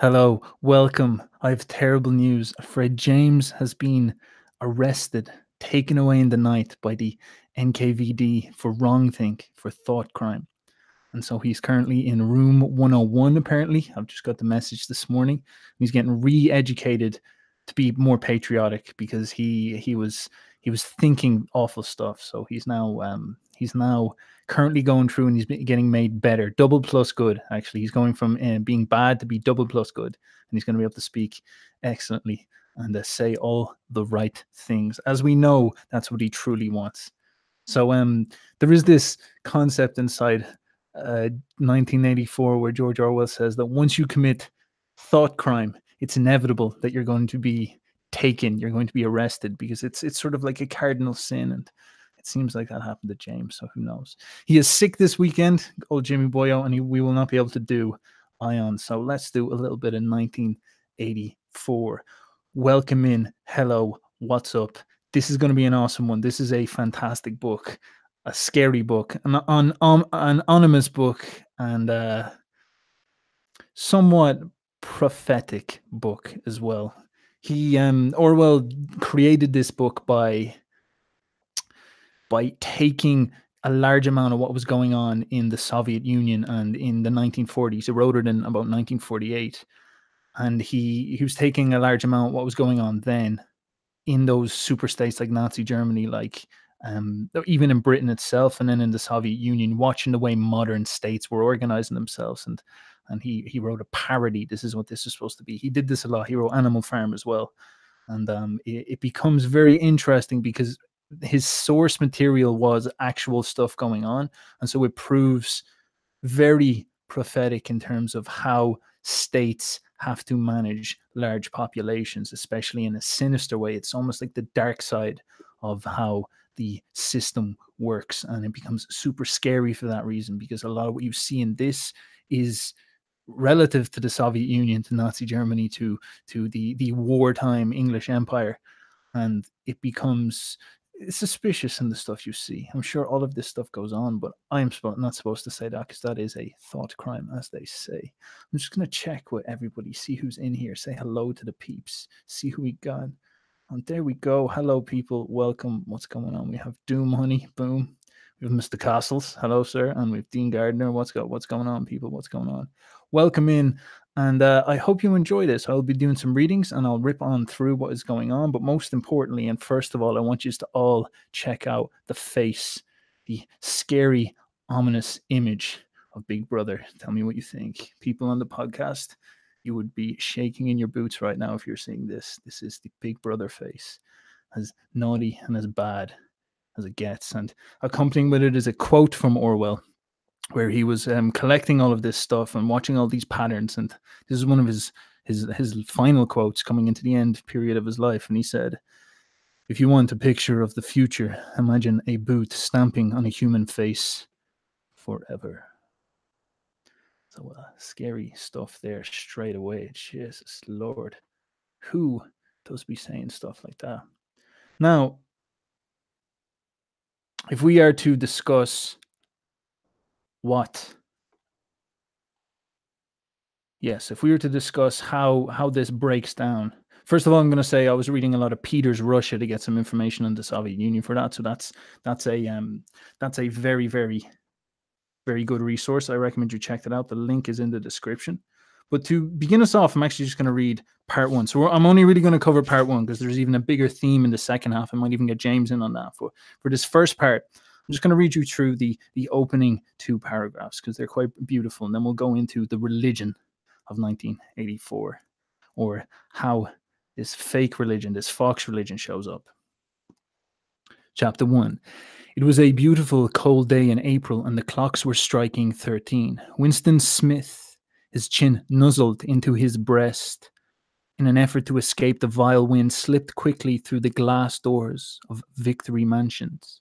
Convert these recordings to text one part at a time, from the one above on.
Hello, welcome. I have terrible news. Fred James has been arrested, taken away in the night by the NKVD for wrongthink, for thought crime. And so he's currently in room 101, apparently. I've just got the message this morning. He's getting re-educated to be more patriotic because he he was he was thinking awful stuff. So he's now um he's now currently going through and he's getting made better, double plus good. Actually, he's going from uh, being bad to be double plus good, and he's going to be able to speak excellently and uh, say all the right things. As we know, that's what he truly wants. So um, there is this concept inside uh, 1984 where George Orwell says that once you commit thought crime, it's inevitable that you're going to be taken, you're going to be arrested because it's it's sort of like a cardinal sin and it seems like that happened to James, so who knows? He is sick this weekend, old Jimmy Boyo, and he, we will not be able to do Ion. So let's do a little bit of 1984. Welcome in. Hello. What's up? This is going to be an awesome one. This is a fantastic book, a scary book, an, an, um, an anonymous book, and a somewhat prophetic book as well. He um, Orwell created this book by by taking a large amount of what was going on in the Soviet Union and in the 1940s. He wrote it in about 1948, and he he was taking a large amount of what was going on then in those super states like Nazi Germany, like um, even in Britain itself, and then in the Soviet Union, watching the way modern states were organizing themselves, and and he he wrote a parody. This is what this is supposed to be. He did this a lot. He wrote Animal Farm as well, and um, it, it becomes very interesting because his source material was actual stuff going on and so it proves very prophetic in terms of how states have to manage large populations especially in a sinister way it's almost like the dark side of how the system works and it becomes super scary for that reason because a lot of what you see in this is relative to the Soviet Union to Nazi Germany to to the the wartime English Empire and it becomes suspicious in the stuff you see. I'm sure all of this stuff goes on, but I'm not supposed to say that because that is a thought crime, as they say. I'm just to check with everybody, see who's in here, say hello to the peeps, see who we got. And there we go. Hello, people. Welcome. What's going on? We have Doom Honey. Boom. We have Mr. Castles. Hello, sir. And we have Dean Gardner. What's go? What's going on, people? What's going on? Welcome in. And uh, I hope you enjoy this. I'll be doing some readings and I'll rip on through what is going on. But most importantly, and first of all, I want you to all check out the face, the scary, ominous image of Big Brother. Tell me what you think. People on the podcast, you would be shaking in your boots right now if you're seeing this. This is the Big Brother face, as naughty and as bad as it gets. And accompanying with it is a quote from Orwell where he was um, collecting all of this stuff and watching all these patterns. And this is one of his his his final quotes coming into the end period of his life. And he said, "If you want a picture of the future, imagine a boot stamping on a human face forever." So uh, scary stuff there straight away. Jesus Lord, who does be saying stuff like that? Now, if we are to discuss what? Yes if we were to discuss how how this breaks down first of all i'm going to say i was reading a lot of peter's russia to get some information on the soviet union for that so that's that's a um that's a very very very good resource. I recommend you check that out. The link is in the description. But to begin us off i'm actually just going to read part one. So i'm only really going to cover part one because there's even a bigger theme in the second half. I might even get james in on that for for this first part I'm just going to read you through the the opening two paragraphs because they're quite beautiful, and then we'll go into the religion of 1984, or how this fake religion, this Fox religion, shows up. Chapter one. It was a beautiful cold day in April, and the clocks were striking 13. Winston Smith, his chin nuzzled into his breast, in an effort to escape the vile wind, slipped quickly through the glass doors of Victory Mansions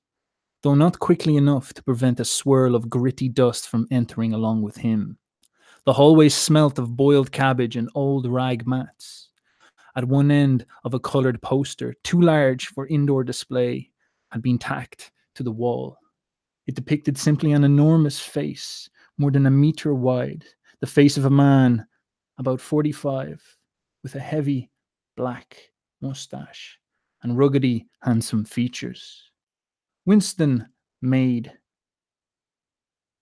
though not quickly enough to prevent a swirl of gritty dust from entering along with him. The hallway smelt of boiled cabbage and old rag mats. At one end of a coloured poster, too large for indoor display, had been tacked to the wall. It depicted simply an enormous face, more than a metre wide, the face of a man about 45, with a heavy black mustache and ruggedy, handsome features. Winston made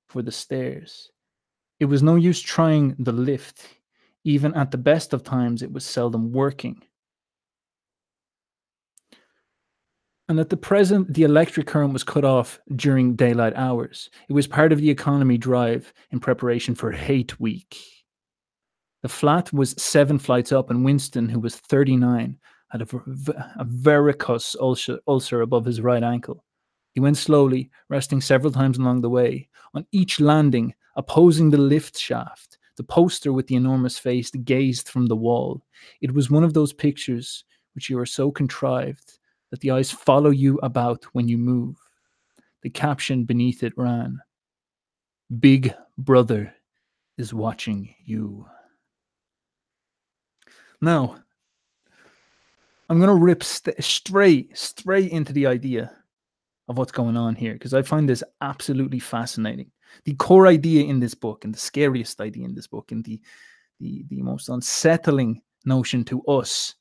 for the stairs. It was no use trying the lift. Even at the best of times, it was seldom working. And at the present, the electric current was cut off during daylight hours. It was part of the economy drive in preparation for Hate Week. The flat was seven flights up, and Winston, who was 39, had a, a varicose ulcer, ulcer above his right ankle. He went slowly, resting several times along the way. On each landing, opposing the lift shaft, the poster with the enormous face gazed from the wall. It was one of those pictures which you are so contrived that the eyes follow you about when you move. The caption beneath it ran Big Brother is watching you. Now, I'm going to rip st- straight, straight into the idea of what's going on here because I find this absolutely fascinating. The core idea in this book, and the scariest idea in this book, and the the, the most unsettling notion to us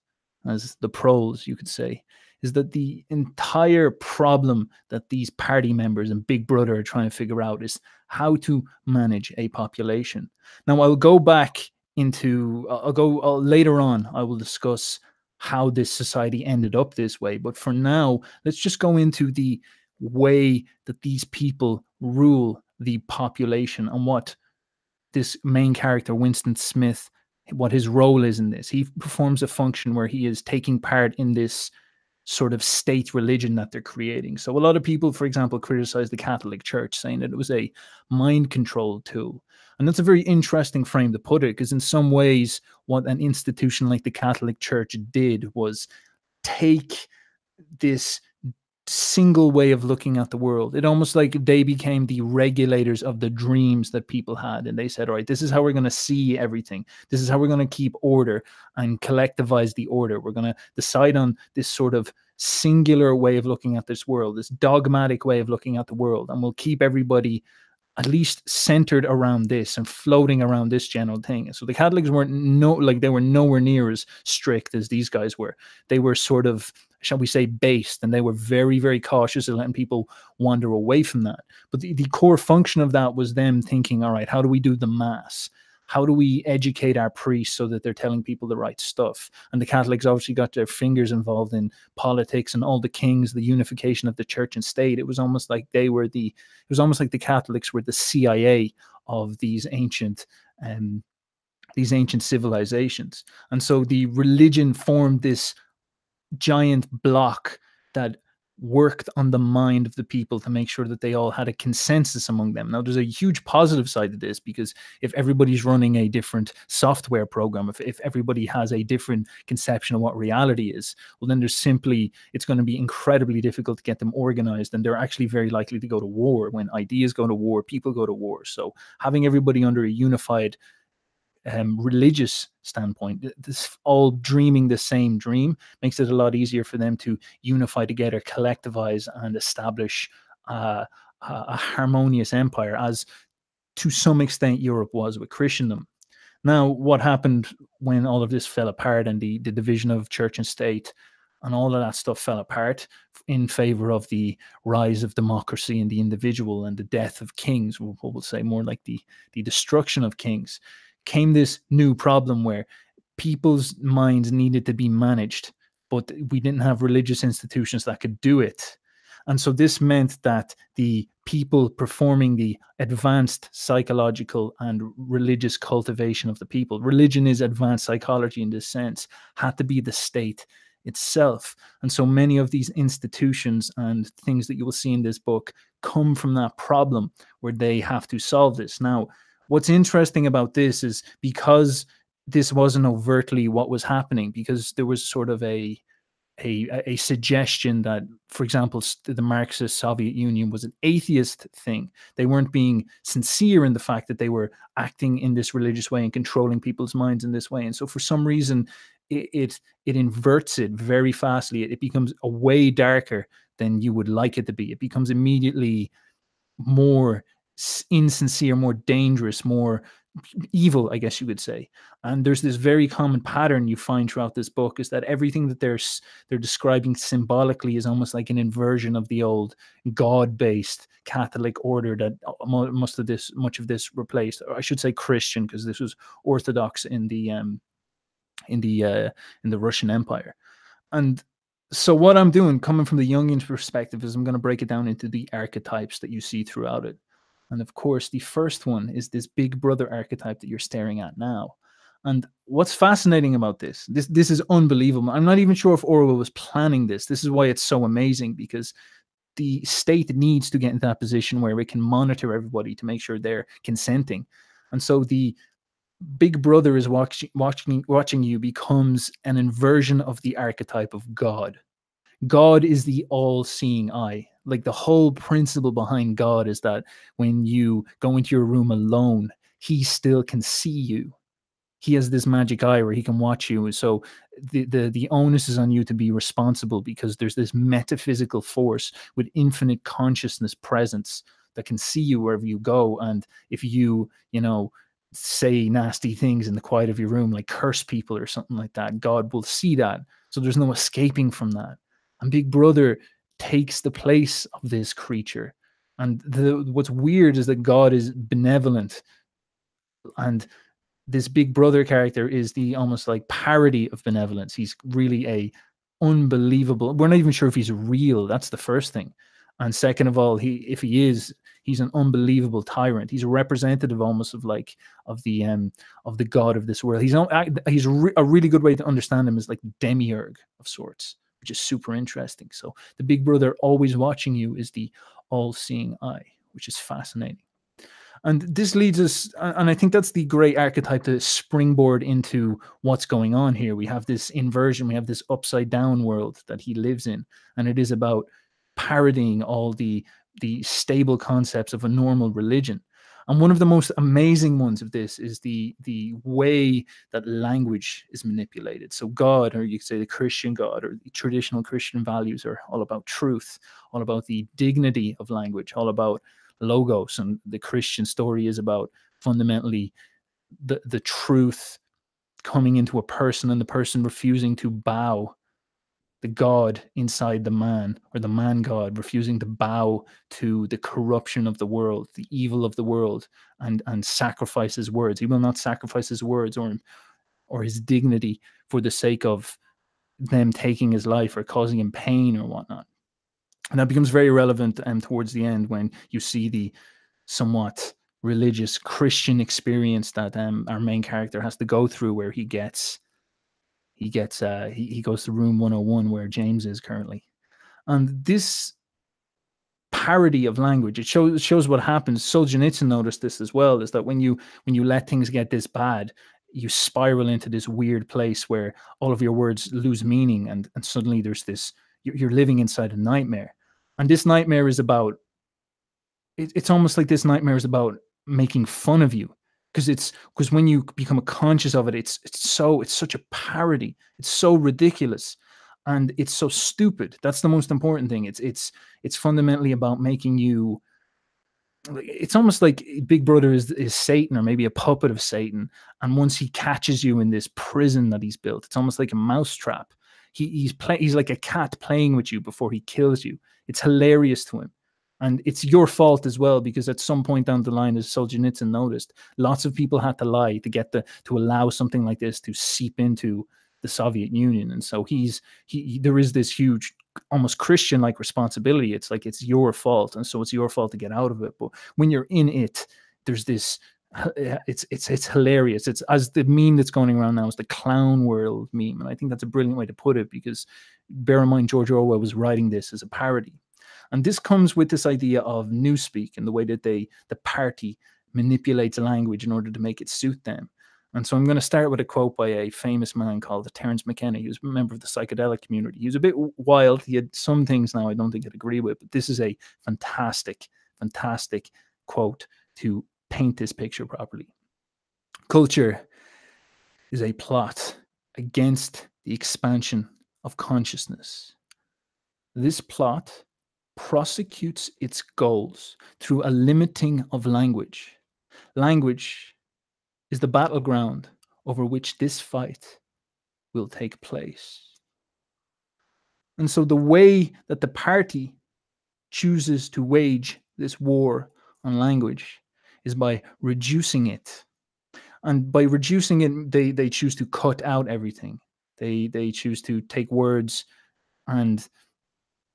as the proles, you could say, is that the entire problem that these party members and Big Brother are trying to figure out is how to manage a population. Now, I will go back into, I'll go I'll, later on, I will discuss how this society ended up this way. But for now, let's just go into the way that these people rule the population and what this main character, Winston Smith, what his role is in this. He performs a function where he is taking part in this sort of state religion that they're creating. So a lot of people, for example, criticize the Catholic Church, saying that it was a mind control tool. And that's a very interesting frame to put it, because in some ways, what an institution like the Catholic Church did was take this single way of looking at the world. It almost like they became the regulators of the dreams that people had. And they said, all right, this is how we're going to see everything. This is how we're going to keep order and collectivize the order. We're going to decide on this sort of singular way of looking at this world, this dogmatic way of looking at the world. And we'll keep everybody at least centered around this and floating around this general thing. So the Catholics weren't no like they were nowhere near as strict as these guys were. They were sort of, shall we say, based, and they were very, very cautious of letting people wander away from that. But the, the core function of that was them thinking, all right, how do we do the mass? How do we educate our priests so that they're telling people the right stuff? And the Catholics obviously got their fingers involved in politics and all the kings, the unification of the church and state. It was almost like they were the, it was almost like the Catholics were the CIA of these ancient um, these ancient civilizations. And so the religion formed this giant block that worked on the mind of the people to make sure that they all had a consensus among them. Now, there's a huge positive side to this because if everybody's running a different software program, if, if everybody has a different conception of what reality is, well, then there's simply, it's going to be incredibly difficult to get them organized. And they're actually very likely to go to war. When ideas go to war, people go to war. So having everybody under a unified um, religious standpoint, this all dreaming the same dream makes it a lot easier for them to unify together, collectivize, and establish uh, a harmonious empire, as to some extent Europe was with Christendom. Now, what happened when all of this fell apart and the, the division of church and state and all of that stuff fell apart in favor of the rise of democracy and the individual and the death of kings, what we'll say more like the, the destruction of kings came this new problem where people's minds needed to be managed, but we didn't have religious institutions that could do it. And so this meant that the people performing the advanced psychological and religious cultivation of the people, religion is advanced psychology in this sense, had to be the state itself. And so many of these institutions and things that you will see in this book come from that problem where they have to solve this. Now, what's interesting about this is because this wasn't overtly what was happening because there was sort of a a, a suggestion that, for example, the Marxist Soviet Union was an atheist thing. They weren't being sincere in the fact that they were acting in this religious way and controlling people's minds in this way. And so, for some reason, it it, it inverts it very fastly. It, it becomes a way darker than you would like it to be. It becomes immediately more insincere, more dangerous, more evil, I guess you could say. And there's this very common pattern you find throughout this book is that everything that they're they're describing symbolically is almost like an inversion of the old God-based Catholic order that most of this much of this replaced. Or I should say Christian because this was Orthodox in the um in the uh in the Russian Empire. And so what I'm doing, coming from the Jungian perspective, is I'm going to break it down into the archetypes that you see throughout it. And of course, the first one is this big brother archetype that you're staring at now. And what's fascinating about this, this this is unbelievable. I'm not even sure if Orwell was planning this. This is why it's so amazing because the state needs to get into that position where it can monitor everybody to make sure they're consenting. And so the big brother is watching watching watching you becomes an inversion of the archetype of God. God is the all-seeing eye like the whole principle behind God is that when you go into your room alone, he still can see you. He has this magic eye where he can watch you. So the, the the onus is on you to be responsible because there's this metaphysical force with infinite consciousness presence that can see you wherever you go. And if you, you know, say nasty things in the quiet of your room, like curse people or something like that, God will see that. So there's no escaping from that. And Big Brother takes the place of this creature. And the, what's weird is that God is benevolent. And this big brother character is the almost like parody of benevolence. He's really a unbelievable. We're not even sure if he's real. That's the first thing. And second of all, he if he is, he's an unbelievable tyrant. He's a representative almost of like of the um of the god of this world. He's he's a really good way to understand him is like demiurge of sorts which is super interesting. So the big brother always watching you is the all-seeing eye, which is fascinating. And this leads us, and I think that's the great archetype to springboard into what's going on here. We have this inversion, we have this upside down world that he lives in, and it is about parodying all the the stable concepts of a normal religion. And one of the most amazing ones of this is the the way that language is manipulated. So God, or you could say the Christian God, or the traditional Christian values are all about truth, all about the dignity of language, all about logos. And the Christian story is about fundamentally the the truth coming into a person and the person refusing to bow the God inside the man, or the man God, refusing to bow to the corruption of the world, the evil of the world, and and sacrifice his words. He will not sacrifice his words or or his dignity for the sake of them taking his life or causing him pain or whatnot. And that becomes very relevant um, towards the end when you see the somewhat religious Christian experience that um, our main character has to go through, where he gets he gets uh he, he goes to room 101 where James is currently. And this parody of language it shows shows what happens. Solzhenitsyn noticed this as well is that when you when you let things get this bad you spiral into this weird place where all of your words lose meaning and and suddenly there's this you're, living inside a nightmare. And this nightmare is about it, it's almost like this nightmare is about making fun of you because it's because when you become conscious of it it's it's so it's such a parody. It's so ridiculous and it's so stupid. That's the most important thing. It's it's it's fundamentally about making you it's almost like big brother is is satan or maybe a puppet of satan and once he catches you in this prison that he's built it's almost like a mousetrap. He, he's play, he's like a cat playing with you before he kills you. It's hilarious to him and it's your fault as well because at some point down the line, as Solzhenitsyn noticed, lots of people had to lie to get the to allow something like this to seep into the Soviet Union. And so he's he, he there is this huge almost Christian like responsibility. It's like it's your fault, and so it's your fault to get out of it. But when you're in it, there's this it's it's it's hilarious. It's as the meme that's going around now is the clown world meme, and I think that's a brilliant way to put it because bear in mind George Orwell was writing this as a parody, and this comes with this idea of newspeak and the way that they, the party, manipulates language in order to make it suit them. And so I'm going to start with a quote by a famous man called Terence McKenna. He was a member of the psychedelic community. He was a bit wild. He had some things now I don't think I'd agree with, but this is a fantastic, fantastic quote to paint this picture properly. Culture is a plot against the expansion of consciousness. This plot prosecutes its goals through a limiting of language. Language is the battleground over which this fight will take place. And so the way that the party chooses to wage this war on language is by reducing it. And by reducing it, they, they choose to cut out everything. They they choose to take words and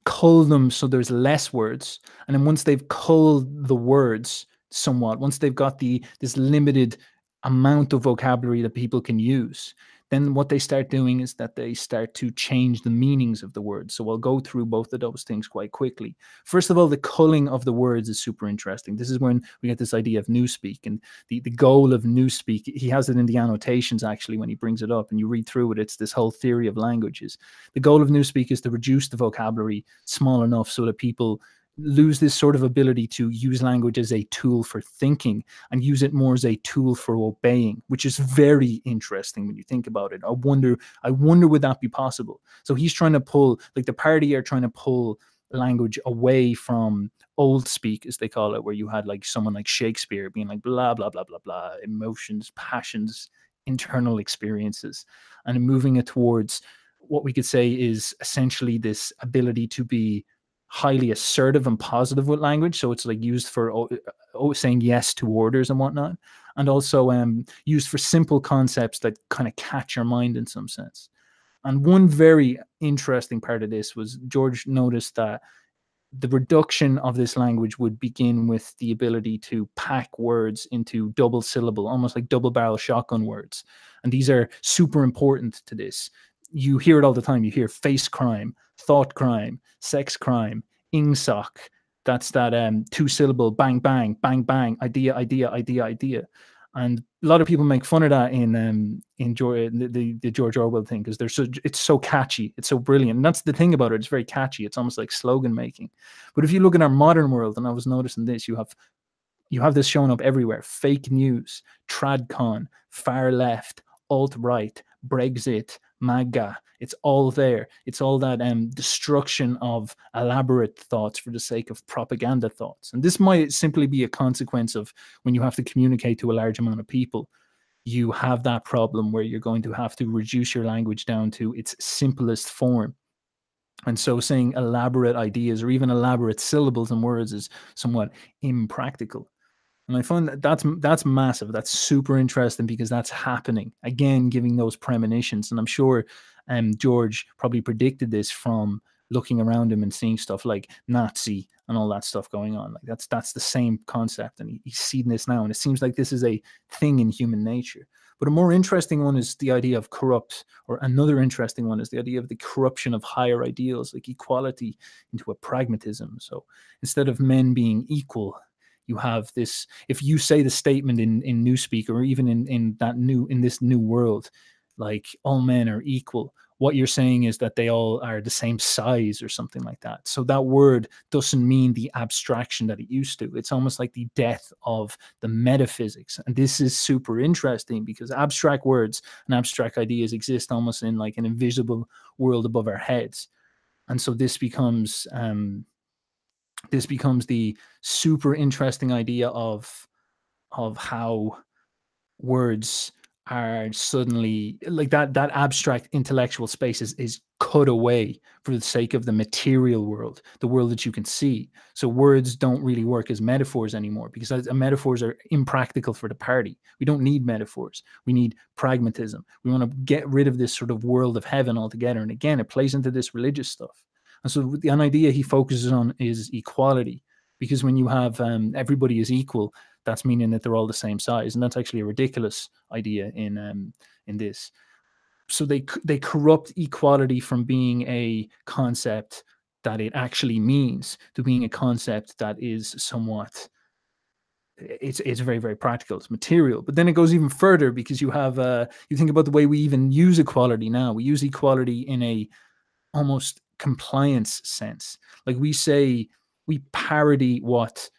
cull them so there's less words. And then once they've culled the words somewhat, once they've got the this limited amount of vocabulary that people can use, then what they start doing is that they start to change the meanings of the words. So I'll go through both of those things quite quickly. First of all, the culling of the words is super interesting. This is when we get this idea of newspeak and the, the goal of newspeak. He has it in the annotations actually when he brings it up and you read through it. It's this whole theory of languages. The goal of newspeak is to reduce the vocabulary small enough so that people lose this sort of ability to use language as a tool for thinking and use it more as a tool for obeying which is very interesting when you think about it. I wonder i wonder would that be possible? So he's trying to pull like the party are trying to pull language away from old speak as they call it where you had like someone like shakespeare being like blah blah blah blah blah emotions passions internal experiences and moving it towards what we could say is essentially this ability to be highly assertive and positive with language. So it's like used for oh, oh, saying yes to orders and whatnot, and also um, used for simple concepts that kind of catch your mind in some sense. And one very interesting part of this was George noticed that the reduction of this language would begin with the ability to pack words into double syllable, almost like double barrel shotgun words. And these are super important to this. You hear it all the time. You hear face crime, thought crime, sex crime, ingsoc. That's that um, two syllable bang bang bang bang idea idea idea idea, and a lot of people make fun of that in um, in George, the, the, the George Orwell thing because they're so it's so catchy, it's so brilliant, and that's the thing about it. It's very catchy. It's almost like slogan making. But if you look in our modern world, and I was noticing this, you have you have this showing up everywhere: fake news, tradcon, far left, alt right, Brexit, MAGA. It's all there. It's all that um, destruction of elaborate thoughts for the sake of propaganda thoughts. And this might simply be a consequence of when you have to communicate to a large amount of people. You have that problem where you're going to have to reduce your language down to its simplest form. And so saying elaborate ideas or even elaborate syllables and words is somewhat impractical. And I find that that's that's massive. That's super interesting because that's happening again, giving those premonitions. And I'm sure um, George probably predicted this from looking around him and seeing stuff like Nazi and all that stuff going on. Like that's that's the same concept, and he, he's seeing this now. And it seems like this is a thing in human nature. But a more interesting one is the idea of corrupt, or another interesting one is the idea of the corruption of higher ideals like equality into a pragmatism. So instead of men being equal, you have this if you say the statement in in newspeak or even in in that new in this new world like all men are equal what you're saying is that they all are the same size or something like that. So that word doesn't mean the abstraction that it used to. It's almost like the death of the metaphysics. And this is super interesting because abstract words and abstract ideas exist almost in like an invisible world above our heads. And so this becomes um this becomes the super interesting idea of of how words are suddenly like that that abstract intellectual space is, is cut away for the sake of the material world the world that you can see. So words don't really work as metaphors anymore because as, metaphors are impractical for the party. We don't need metaphors. We need pragmatism. We want to get rid of this sort of world of heaven altogether. And again it plays into this religious stuff and so the an idea he focuses on is equality, because when you have um, everybody is equal, that's meaning that they're all the same size, and that's actually a ridiculous idea in um, in this. So they they corrupt equality from being a concept that it actually means to being a concept that is somewhat it's it's very very practical it's material but then it goes even further because you have uh you think about the way we even use equality now we use equality in a almost compliance sense. Like we say, we parody what,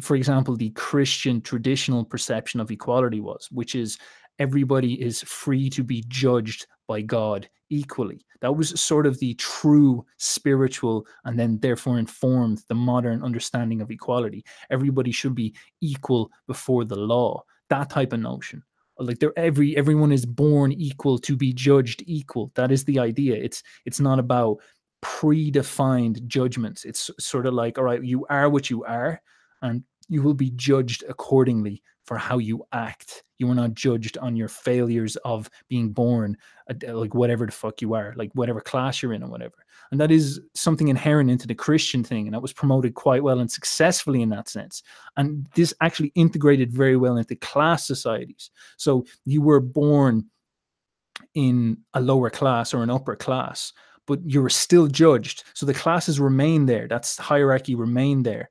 for example, the Christian traditional perception of equality was, which is everybody is free to be judged by God equally. That was sort of the true spiritual and then therefore informed the modern understanding of equality. Everybody should be equal before the law, that type of notion. like they're every everyone is born equal to be judged equal that is the idea it's it's not about predefined judgments it's sort of like all right you are what you are and you will be judged accordingly for how you act. You are not judged on your failures of being born, uh, like whatever the fuck you are, like whatever class you're in or whatever. And that is something inherent into the Christian thing. And that was promoted quite well and successfully in that sense. And this actually integrated very well into class societies. So you were born in a lower class or an upper class, but you were still judged. So the classes remain there. That's hierarchy remain there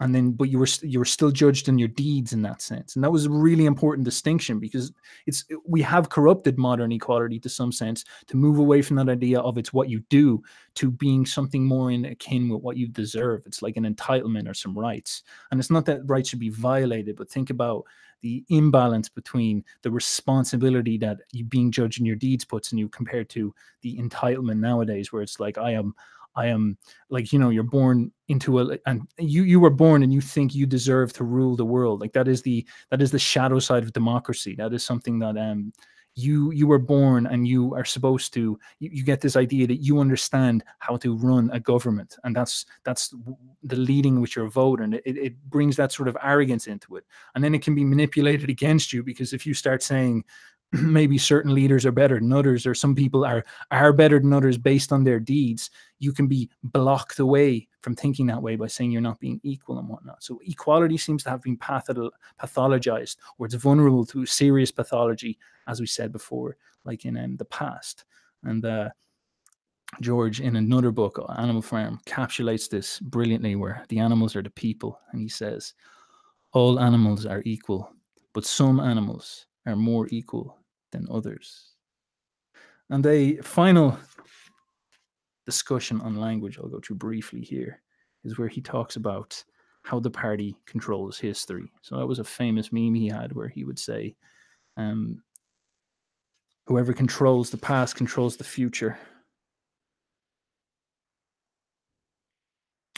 and then but you were you were still judged on your deeds in that sense. And that was a really important distinction because it's we have corrupted modern equality to some sense to move away from that idea of it's what you do to being something more in akin with what you deserve. It's like an entitlement or some rights. And it's not that rights should be violated but think about the imbalance between the responsibility that you being judged in your deeds puts in you compared to the entitlement nowadays where it's like i am I am like you know you're born into a and you you were born and you think you deserve to rule the world. Like that is the that is the shadow side of democracy. That is something that um you you were born and you are supposed to you, you get this idea that you understand how to run a government. And that's that's the leading with your vote. And it, it brings that sort of arrogance into it. And then it can be manipulated against you because if you start saying maybe certain leaders are better than others or some people are are better than others based on their deeds you can be blocked away from thinking that way by saying you're not being equal and whatnot so equality seems to have been pathologized or it's vulnerable to serious pathology as we said before like in um, the past and uh, George, in another book, Animal Farm, encapsulates this brilliantly, where the animals are the people. And he says, All animals are equal, but some animals are more equal than others. And a final discussion on language I'll go to briefly here is where he talks about how the party controls history. So that was a famous meme he had where he would say, um, whoever controls the past controls the future.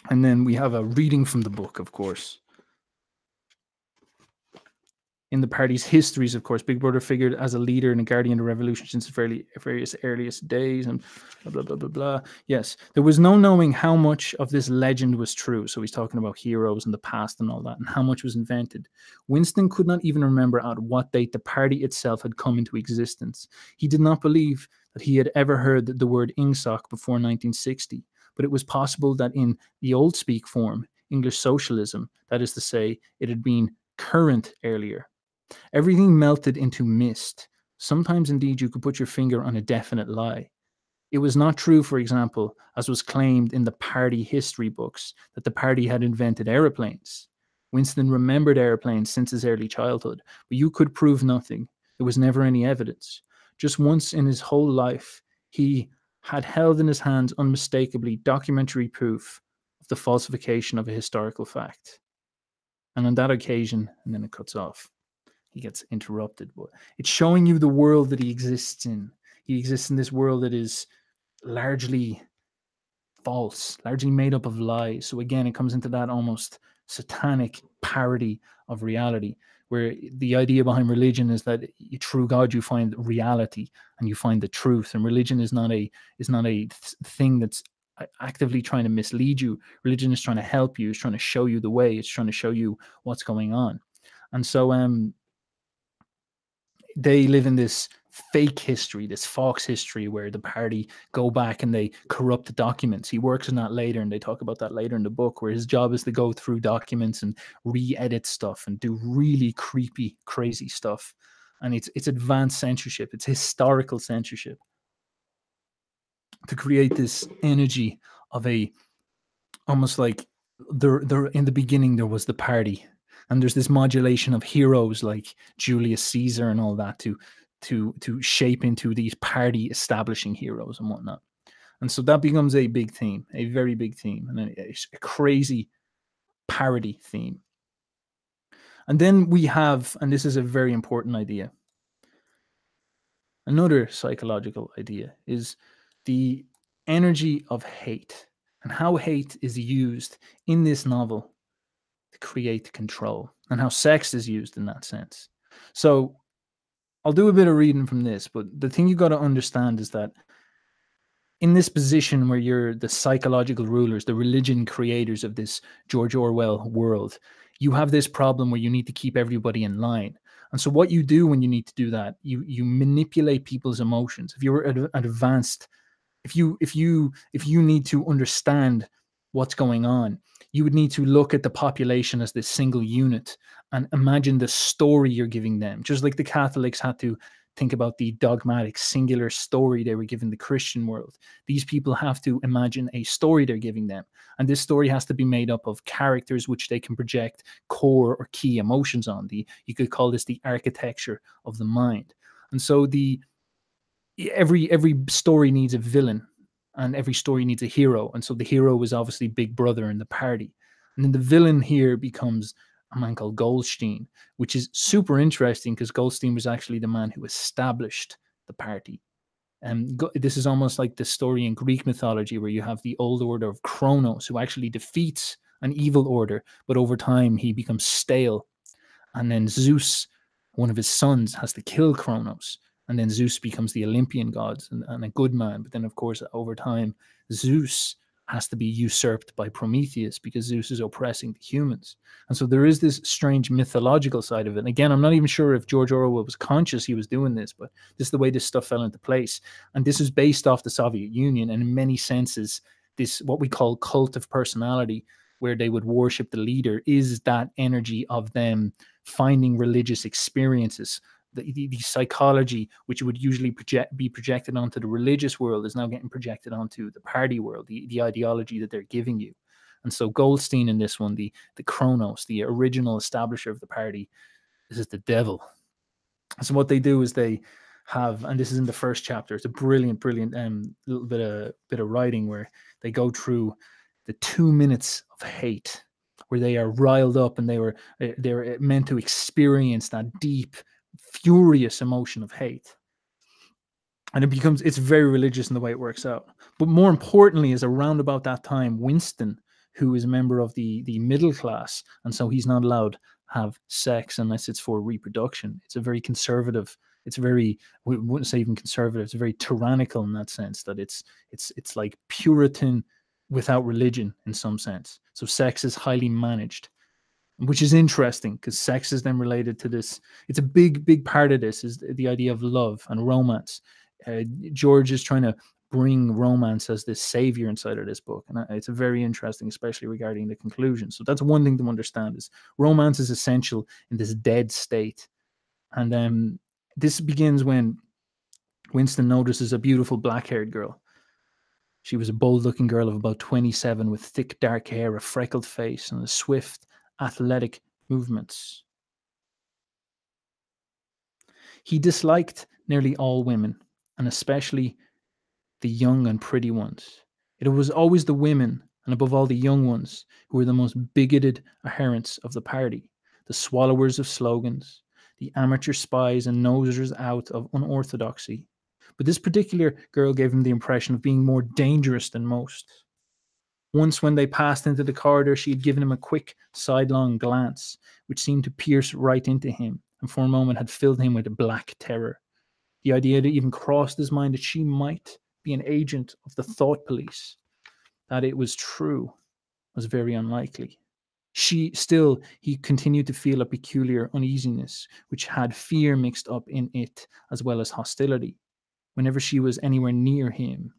And then we have a reading from the book, of course in the party's histories, of course, Big Brother figured as a leader and a guardian of the revolution since the fairly, various earliest days and blah, blah, blah, blah, blah. Yes, there was no knowing how much of this legend was true. So he's talking about heroes in the past and all that, and how much was invented. Winston could not even remember at what date the party itself had come into existence. He did not believe that he had ever heard the word Ingsoc before 1960, but it was possible that in the old speak form, English socialism, that is to say, it had been current earlier. Everything melted into mist. Sometimes, indeed, you could put your finger on a definite lie. It was not true, for example, as was claimed in the party history books, that the party had invented aeroplanes. Winston remembered aeroplanes since his early childhood, but you could prove nothing. There was never any evidence. Just once in his whole life, he had held in his hands unmistakably documentary proof of the falsification of a historical fact. And on that occasion, and then it cuts off he gets interrupted. But it's showing you the world that he exists in. He exists in this world that is largely false, largely made up of lies. So again, it comes into that almost satanic parody of reality, where the idea behind religion is that you, through God you find reality and you find the truth, and religion is not a is not a th- thing that's actively trying to mislead you. Religion is trying to help you. It's trying to show you the way. It's trying to show you what's going on. And so, um, they live in this fake history, this Fawkes history, where the party go back and they corrupt the documents. He works on that later, and they talk about that later in the book, where his job is to go through documents and re-edit stuff and do really creepy, crazy stuff. And it's it's advanced censorship. It's historical censorship to create this energy of a almost like there there in the beginning there was the party and there's this modulation of heroes like Julius Caesar and all that to to to shape into these party establishing heroes and whatnot. And so that becomes a big theme, a very big theme, and a, a crazy parody theme. And then we have, and this is a very important idea. Another psychological idea is the energy of hate and how hate is used in this novel create control and how sex is used in that sense. So I'll do a bit of reading from this, but the thing you got to understand is that in this position where you're the psychological rulers, the religion creators of this George Orwell world, you have this problem where you need to keep everybody in line. And so what you do when you need to do that, you you manipulate people's emotions. If you're an advanced, if you if you if you need to understand what's going on, you would need to look at the population as this single unit and imagine the story you're giving them. Just like the Catholics had to think about the dogmatic singular story they were giving the Christian world. These people have to imagine a story they're giving them. And this story has to be made up of characters which they can project core or key emotions on. The you could call this the architecture of the mind. And so the every every story needs a villain and every story needs a hero. And so the hero is obviously Big Brother in the party. And then the villain here becomes a man called Goldstein, which is super interesting because Goldstein was actually the man who established the party. And um, this is almost like the story in Greek mythology where you have the old order of Kronos who actually defeats an evil order, but over time he becomes stale. And then Zeus, one of his sons, has to kill Kronos. And then Zeus becomes the Olympian gods and, and a good man. But then, of course, over time, Zeus has to be usurped by Prometheus because Zeus is oppressing the humans. And so there is this strange mythological side of it. And again, I'm not even sure if George Orwell was conscious he was doing this, but this is the way this stuff fell into place. And this is based off the Soviet Union. And in many senses, this what we call cult of personality, where they would worship the leader, is that energy of them finding religious experiences the, the, the, psychology which would usually project be projected onto the religious world is now getting projected onto the party world the, the ideology that they're giving you. And so goldstein in this one the the kronos the original establisher of the party this is the devil. So what they do is they have and this is in the first chapter it's a brilliant brilliant um little bit of bit of writing where they go through the two minutes of hate where they are riled up and they were eh, they're meant to experience that deep furious emotion of hate. And it becomes it's very religious in the way it works out. But more importantly is around about that time winston who is a member of the the middle class and so he's not allowed have sex unless it's for reproduction. It's a very conservative it's very we wouldn't say even conservative it's very tyrannical in that sense that it's it's it's like puritan without religion in some sense. So sex is highly managed which is interesting because sex is then related to this. It's a big, big part of this is the idea of love and romance. Uh, George is trying to bring romance as this savior inside of this book, and it's a very interesting, especially regarding the conclusion. So that's one thing to understand: is romance is essential in this dead state, and um, this begins when Winston notices a beautiful black-haired girl. She was a bold-looking girl of about 27 with thick dark hair, a freckled face, and a swift athletic movements. He disliked nearly all women, and especially the young and pretty ones. It was always the women, and above all the young ones, who were the most bigoted adherents of the party, the swallowers of slogans, the amateur spies and nosers out of unorthodoxy. But this particular girl gave him the impression of being more dangerous than most. Once, when they passed into the corridor, she had given him a quick, sidelong glance, which seemed to pierce right into him, and for a moment had filled him with a black terror. The idea had even crossed his mind that she might be an agent of the thought police. That it was true was very unlikely. She still, he continued to feel a peculiar uneasiness, which had fear mixed up in it, as well as hostility. Whenever she was anywhere near him,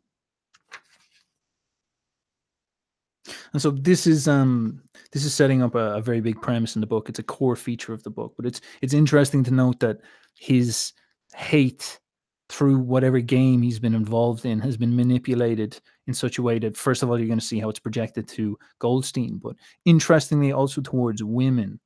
And so this is um this is setting up a, a, very big premise in the book. It's a core feature of the book, but it's it's interesting to note that his hate through whatever game he's been involved in has been manipulated in such a way that first of all you're going to see how it's projected to Goldstein, but interestingly also towards women.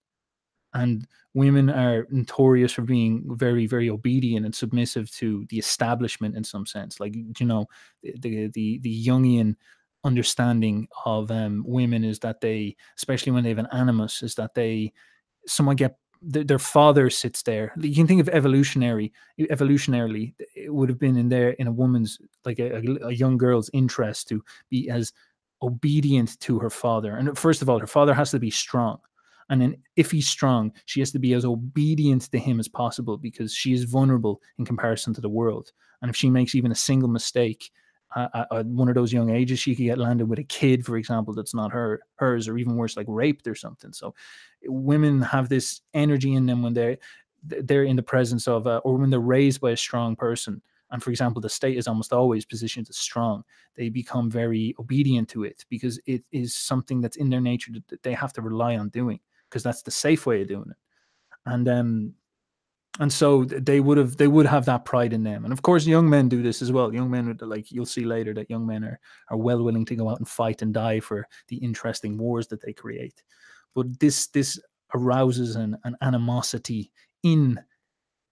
And women are notorious for being very, very obedient and submissive to the establishment in some sense. Like you know, the the the Jungian understanding of um, women is that they, especially when they have an animus, is that they someone get their father sits there. You can think of evolutionary, evolutionarily, it would have been in there in a woman's like a, a, young girl's interest to be as obedient to her father. And first of all, her father has to be strong, And then if he's strong, she has to be as obedient to him as possible because she is vulnerable in comparison to the world. And if she makes even a single mistake at, one of those young ages, she could get landed with a kid, for example, that's not her hers, or even worse, like raped or something. So women have this energy in them when they're they're in the presence of, uh, or when they're raised by a strong person. And for example, the state is almost always positioned as strong. They become very obedient to it because it is something that's in their nature that they have to rely on doing because that's the safe way of doing it. And um, and so they would have they would have that pride in them and of course young men do this as well young men like you'll see later that young men are are well willing to go out and fight and die for the interesting wars that they create but this this arouses an, an animosity in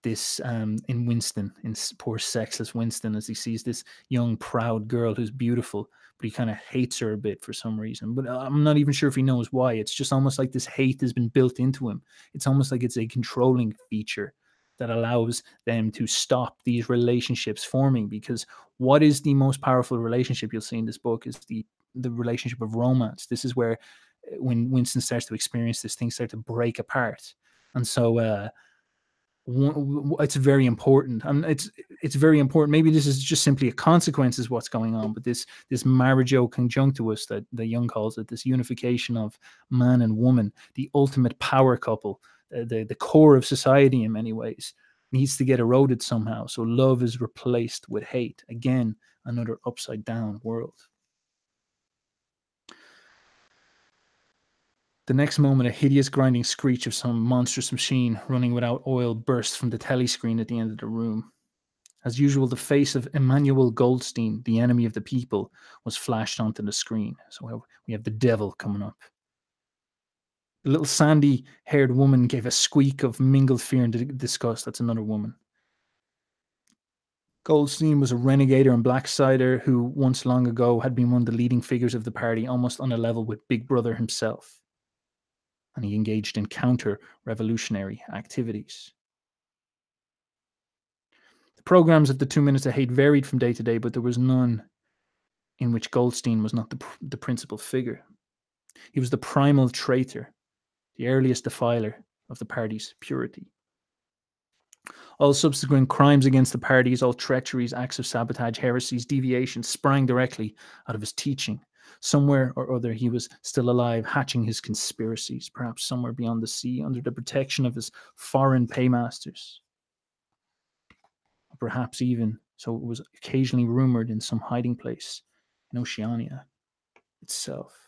this um in winston in poor sexless winston as he sees this young proud girl who's beautiful but he kind of hates her a bit for some reason. But uh, I'm not even sure if he knows why. It's just almost like this hate has been built into him. It's almost like it's a controlling feature that allows them to stop these relationships forming. Because what is the most powerful relationship you'll see in this book is the the relationship of romance. This is where uh, when Winston starts to experience this, things start to break apart. And so uh, it's very important and it's it's very important maybe this is just simply a consequence of what's going on but this this marriageo conjunctus that the Jung calls it this unification of man and woman the ultimate power couple the the core of society in many ways needs to get eroded somehow so love is replaced with hate again another upside down world The next moment, a hideous grinding screech of some monstrous machine running without oil burst from the telescreen at the end of the room. As usual, the face of Emmanuel Goldstein, the enemy of the people, was flashed onto the screen. So we have the devil coming up. The little sandy haired woman gave a squeak of mingled fear and disgust. That's another woman. Goldstein was a renegade and backslider who once long ago had been one of the leading figures of the party, almost on a level with Big Brother himself and he engaged in counter revolutionary activities. The programs of the Two Minutes of Hate varied from day to day, but there was none in which Goldstein was not the, the principal figure. He was the primal traitor, the earliest defiler of the party's purity. All subsequent crimes against the parties, all treacheries, acts of sabotage, heresies, deviations sprang directly out of his teaching Somewhere or other, he was still alive, hatching his conspiracies, perhaps somewhere beyond the sea, under the protection of his foreign paymasters. Perhaps even, so it was occasionally rumored, in some hiding place in Oceania itself.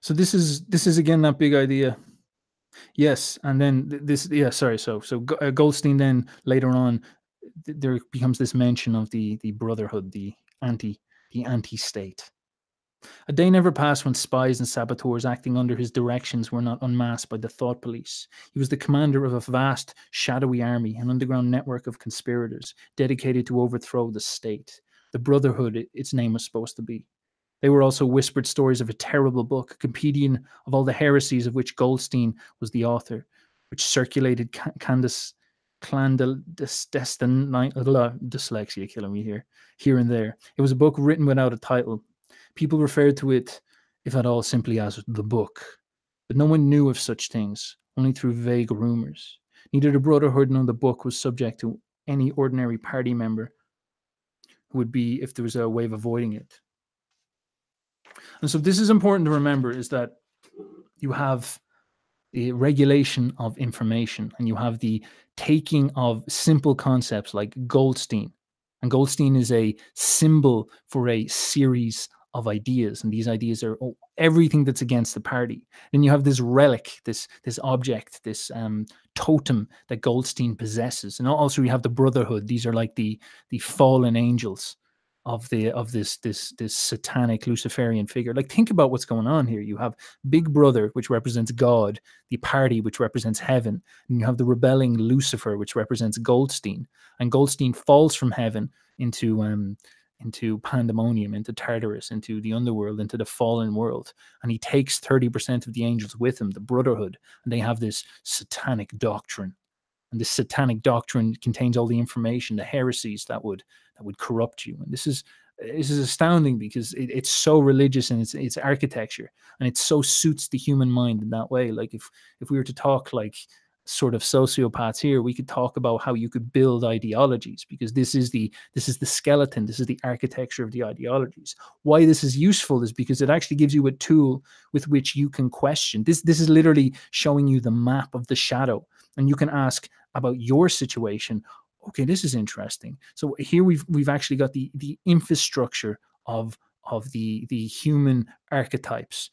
So this is this is again that big idea Yes, and then this, yeah, sorry. So, so uh, Goldstein then later on, there becomes this mention of the the brotherhood, the anti the anti-state. A day never passed when spies and saboteurs acting under his directions were not unmasked by the thought police. He was the commander of a vast, shadowy army, an underground network of conspirators dedicated to overthrow the state. The Brotherhood, its name was supposed to be. They were also whispered stories of a terrible book, a compendium of all the heresies of which Goldstein was the author, which circulated Candace clandestine dyslexia killing me here here and there. It was a book written without a title. People referred to it if at all simply as the book. But no one knew of such things only through vague rumors. Neither the brotherhood nor the book was subject to any ordinary party member who would be if there was a way of avoiding it and so this is important to remember is that you have the regulation of information and you have the taking of simple concepts like Goldstein. And Goldstein is a symbol for a series of ideas and these ideas are everything that's against the party. Then you have this relic this this object this um, totem that goldstein possesses. And also you have the brotherhood. These are like the the fallen angels of the of this this this satanic luciferian figure. Like think about what's going on here. You have big brother which represents god the party which represents heaven and you have the rebelling lucifer which represents goldstein and goldstein falls from heaven into um into pandemonium into tartarus into the underworld into the fallen world and he takes 30% of the angels with him the brotherhood and they have this satanic doctrine and this satanic doctrine contains all the information, the heresies that would that would corrupt you. And this is this is astounding because it, it's so religious and its its architecture, and it so suits the human mind in that way. Like if if we were to talk like sort of sociopaths here we could talk about how you could build ideologies because this is the this is the skeleton this is the architecture of the ideologies why this is useful is because it actually gives you a tool with which you can question this this is literally showing you the map of the shadow and you can ask about your situation okay this is interesting so here we've we've actually got the the infrastructure of of the the human archetypes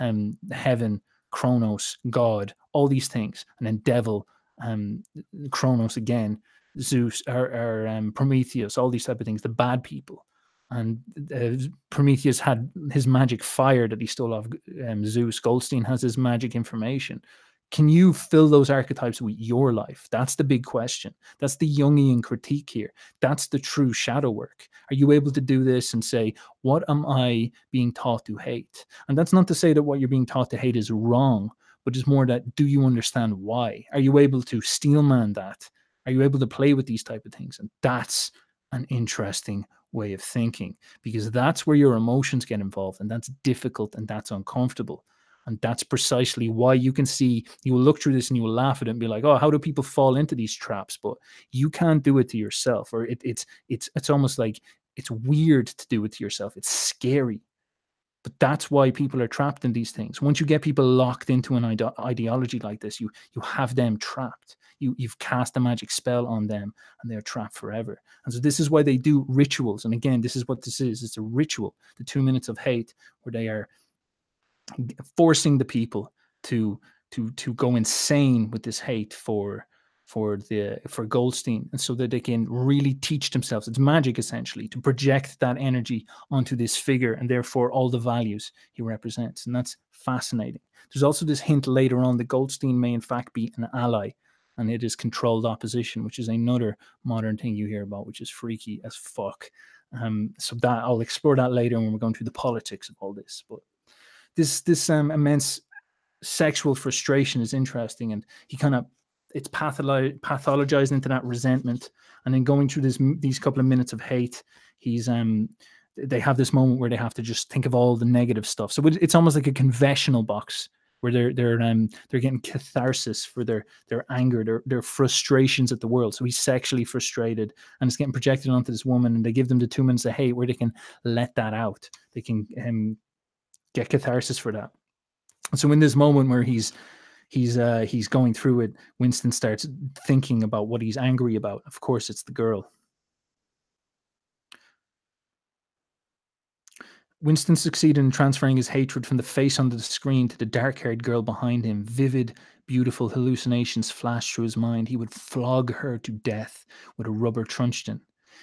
um heaven Kronos, God, all these things, and then Devil, um, Kronos again, Zeus, or, or um, Prometheus, all these type of things, the bad people. And uh, Prometheus had his magic fire that he stole off um, Zeus. Goldstein has his magic information. Can you fill those archetypes with your life? That's the big question. That's the Jungian critique here. That's the true shadow work. Are you able to do this and say, what am I being taught to hate? And that's not to say that what you're being taught to hate is wrong, but it's more that do you understand why? Are you able to steelman that? Are you able to play with these type of things? And that's an interesting way of thinking because that's where your emotions get involved and that's difficult and that's uncomfortable. And that's precisely why you can see, you will look through this and you will laugh at it and be like, oh, how do people fall into these traps? But you can't do it to yourself. Or it, it's it's it's almost like it's weird to do it to yourself. It's scary. But that's why people are trapped in these things. Once you get people locked into an ide- ideology like this, you you have them trapped. You you've cast a magic spell on them, and they're trapped forever. And so this is why they do rituals. And again, this is what this is. It's a ritual. The two minutes of hate, where they are forcing the people to to to go insane with this hate for for the for Goldstein, and so that they can really teach themselves. It's magic essentially to project that energy onto this figure, and therefore all the values he represents, and that's fascinating. There's also this hint later on that Goldstein may in fact be an ally, and it is controlled opposition, which is another modern thing you hear about, which is freaky as fuck. Um, so that I'll explore that later when we're going through the politics of all this, but this this um, immense sexual frustration is interesting, and he kind of it's patholo- pathologized into that resentment, and then going through this these couple of minutes of hate, he's um they have this moment where they have to just think of all the negative stuff. So it's almost like a confessional box where they're they're um they're getting catharsis for their their anger, their their frustrations at the world. So he's sexually frustrated and it's getting projected onto this woman, and they give them the two minutes of hate where they can let that out. They can um get catharsis for that. So in this moment where he's he's uh he's going through it, Winston starts thinking about what he's angry about. Of course, it's the girl. Winston succeeded in transferring his hatred from the face under the screen to the dark haired girl behind him. Vivid, beautiful hallucinations flashed through his mind. He would flog her to death with a rubber truncheon.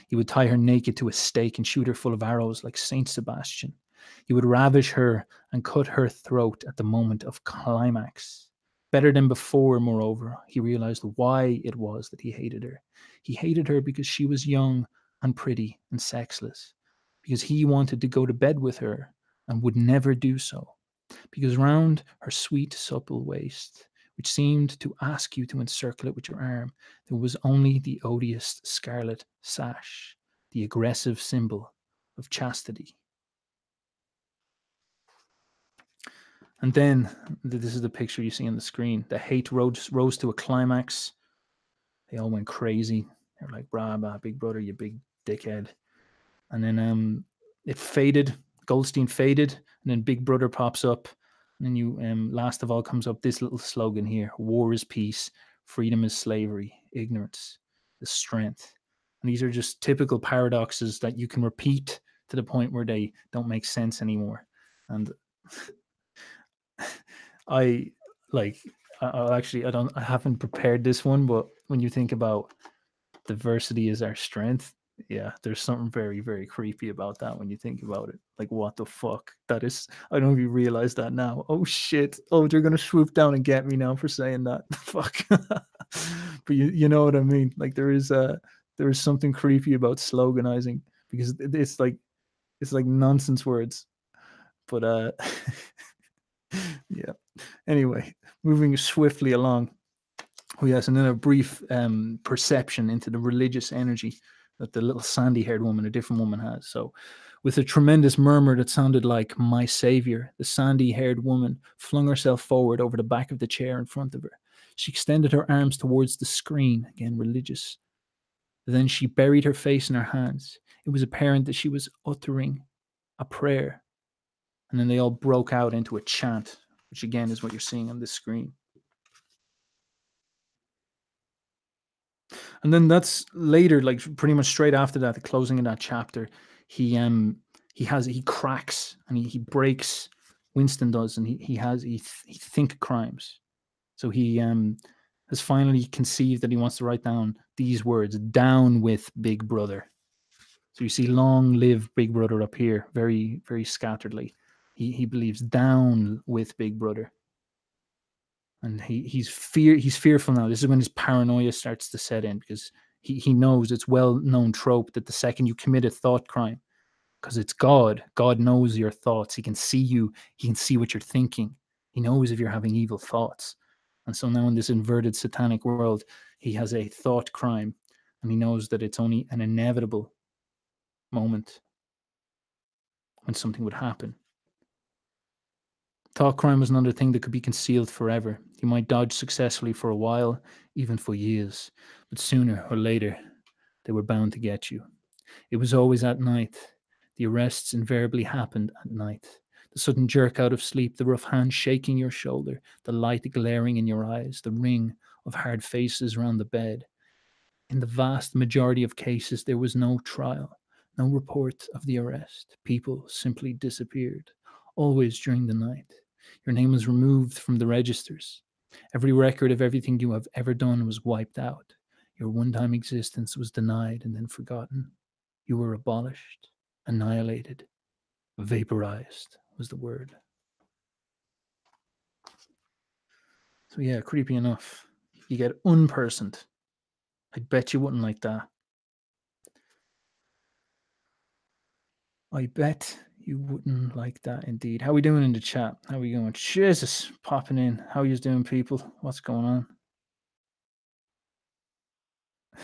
He would tie her naked to a stake and shoot her full of arrows like Saint Sebastian. He would ravish her and cut her throat at the moment of climax. Better than before, moreover, he realized why it was that he hated her. He hated her because she was young and pretty and sexless, because he wanted to go to bed with her and would never do so, because round her sweet, supple waist, which seemed to ask you to encircle it with your arm, there was only the odious scarlet sash, the aggressive symbol of chastity. And then this is the picture you see on the screen. The hate rose, rose to a climax. They all went crazy. They're like, brah, brah, big brother, you big dickhead. And then um, it faded. Goldstein faded. And then Big Brother pops up. And then you, um, last of all, comes up this little slogan here War is peace, freedom is slavery, ignorance is strength. And these are just typical paradoxes that you can repeat to the point where they don't make sense anymore. And I like I, actually I don't I haven't prepared this one, but when you think about diversity is our strength, yeah, there's something very, very creepy about that when you think about it. Like, what the fuck? That is, I don't you realize that now. Oh shit! Oh, they're gonna swoop down and get me now for saying that. fuck. but you, you know what I mean? Like, there is uh there is something creepy about sloganizing because it's like, it's like nonsense words. But uh, yeah. Anyway, moving swiftly along. Oh yes, and then a brief um, perception into the religious energy that the little sandy-haired woman, a different woman, has. So, with a tremendous murmur that sounded like "My Savior," the sandy-haired woman flung herself forward over the back of the chair in front of her. She extended her arms towards the screen, again religious. Then she buried her face in her hands. It was apparent that she was uttering a prayer. And then they all broke out into a chant, which again is what you're seeing on this screen. And then that's later, like pretty much straight after that, the closing of that chapter, he um he has he cracks and he, he breaks Winston does and he, he has he, th- he think crimes. So he um has finally conceived that he wants to write down these words down with big brother so you see long live big brother up here very very scatteredly he he believes down with big brother. And he he's fear he's fearful now. This is when his paranoia starts to set in because he, he knows it's well known trope that the second you commit a thought crime because it's god god knows your thoughts. He can see you he can see what you're thinking. He knows if you're having evil thoughts. And so now in this inverted satanic world, he has a thought crime and he knows that it's only an inevitable moment when something would happen. Thought crime was another thing that could be concealed forever. You might dodge successfully for a while, even for years, but sooner or later, they were bound to get you. It was always at night. The arrests invariably happened at night the sudden jerk out of sleep, the rough hand shaking your shoulder, the light glaring in your eyes, the ring of hard faces around the bed. In the vast majority of cases, there was no trial, no report of the arrest. People simply disappeared, always during the night. Your name was removed from the registers. Every record of everything you have ever done was wiped out. Your one time existence was denied and then forgotten. You were abolished, annihilated, vaporized was the word. So yeah, creepy enough. You get unpersoned. I bet you wouldn't like that. I bet you wouldn't like that indeed. How we doing in the chat? How we going? Jesus, popping in. How you doing, people? What's going on?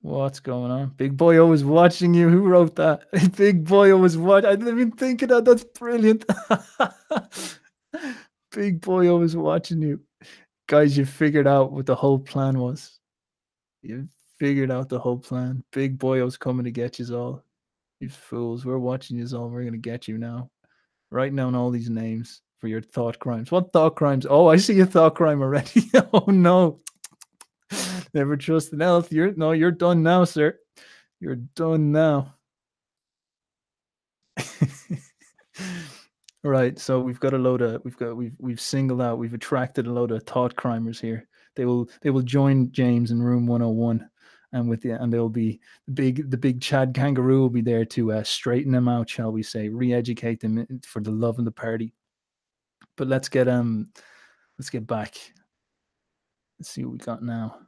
What's going on? Big boy always watching you. Who wrote that? Big boy always watch. I didn't even think of that. That's brilliant. Big boy always watching you. Guys, you figured out what the whole plan was. You figured out the whole plan. Big boy was coming to get you all. You fools. We're watching you all. We're gonna get you now. Writing down all these names for your thought crimes. What thought crimes? Oh, I see a thought crime already. oh no. Never trust an elf. You're no, you're done now, sir. You're done now. right. So we've got a load of we've got we've we've singled out, we've attracted a load of thought crimers here. They will they will join James in room 101 and with the and they'll be the big the big Chad kangaroo will be there to uh, straighten them out, shall we say, re-educate them for the love of the party. But let's get um let's get back. Let's see what we got now.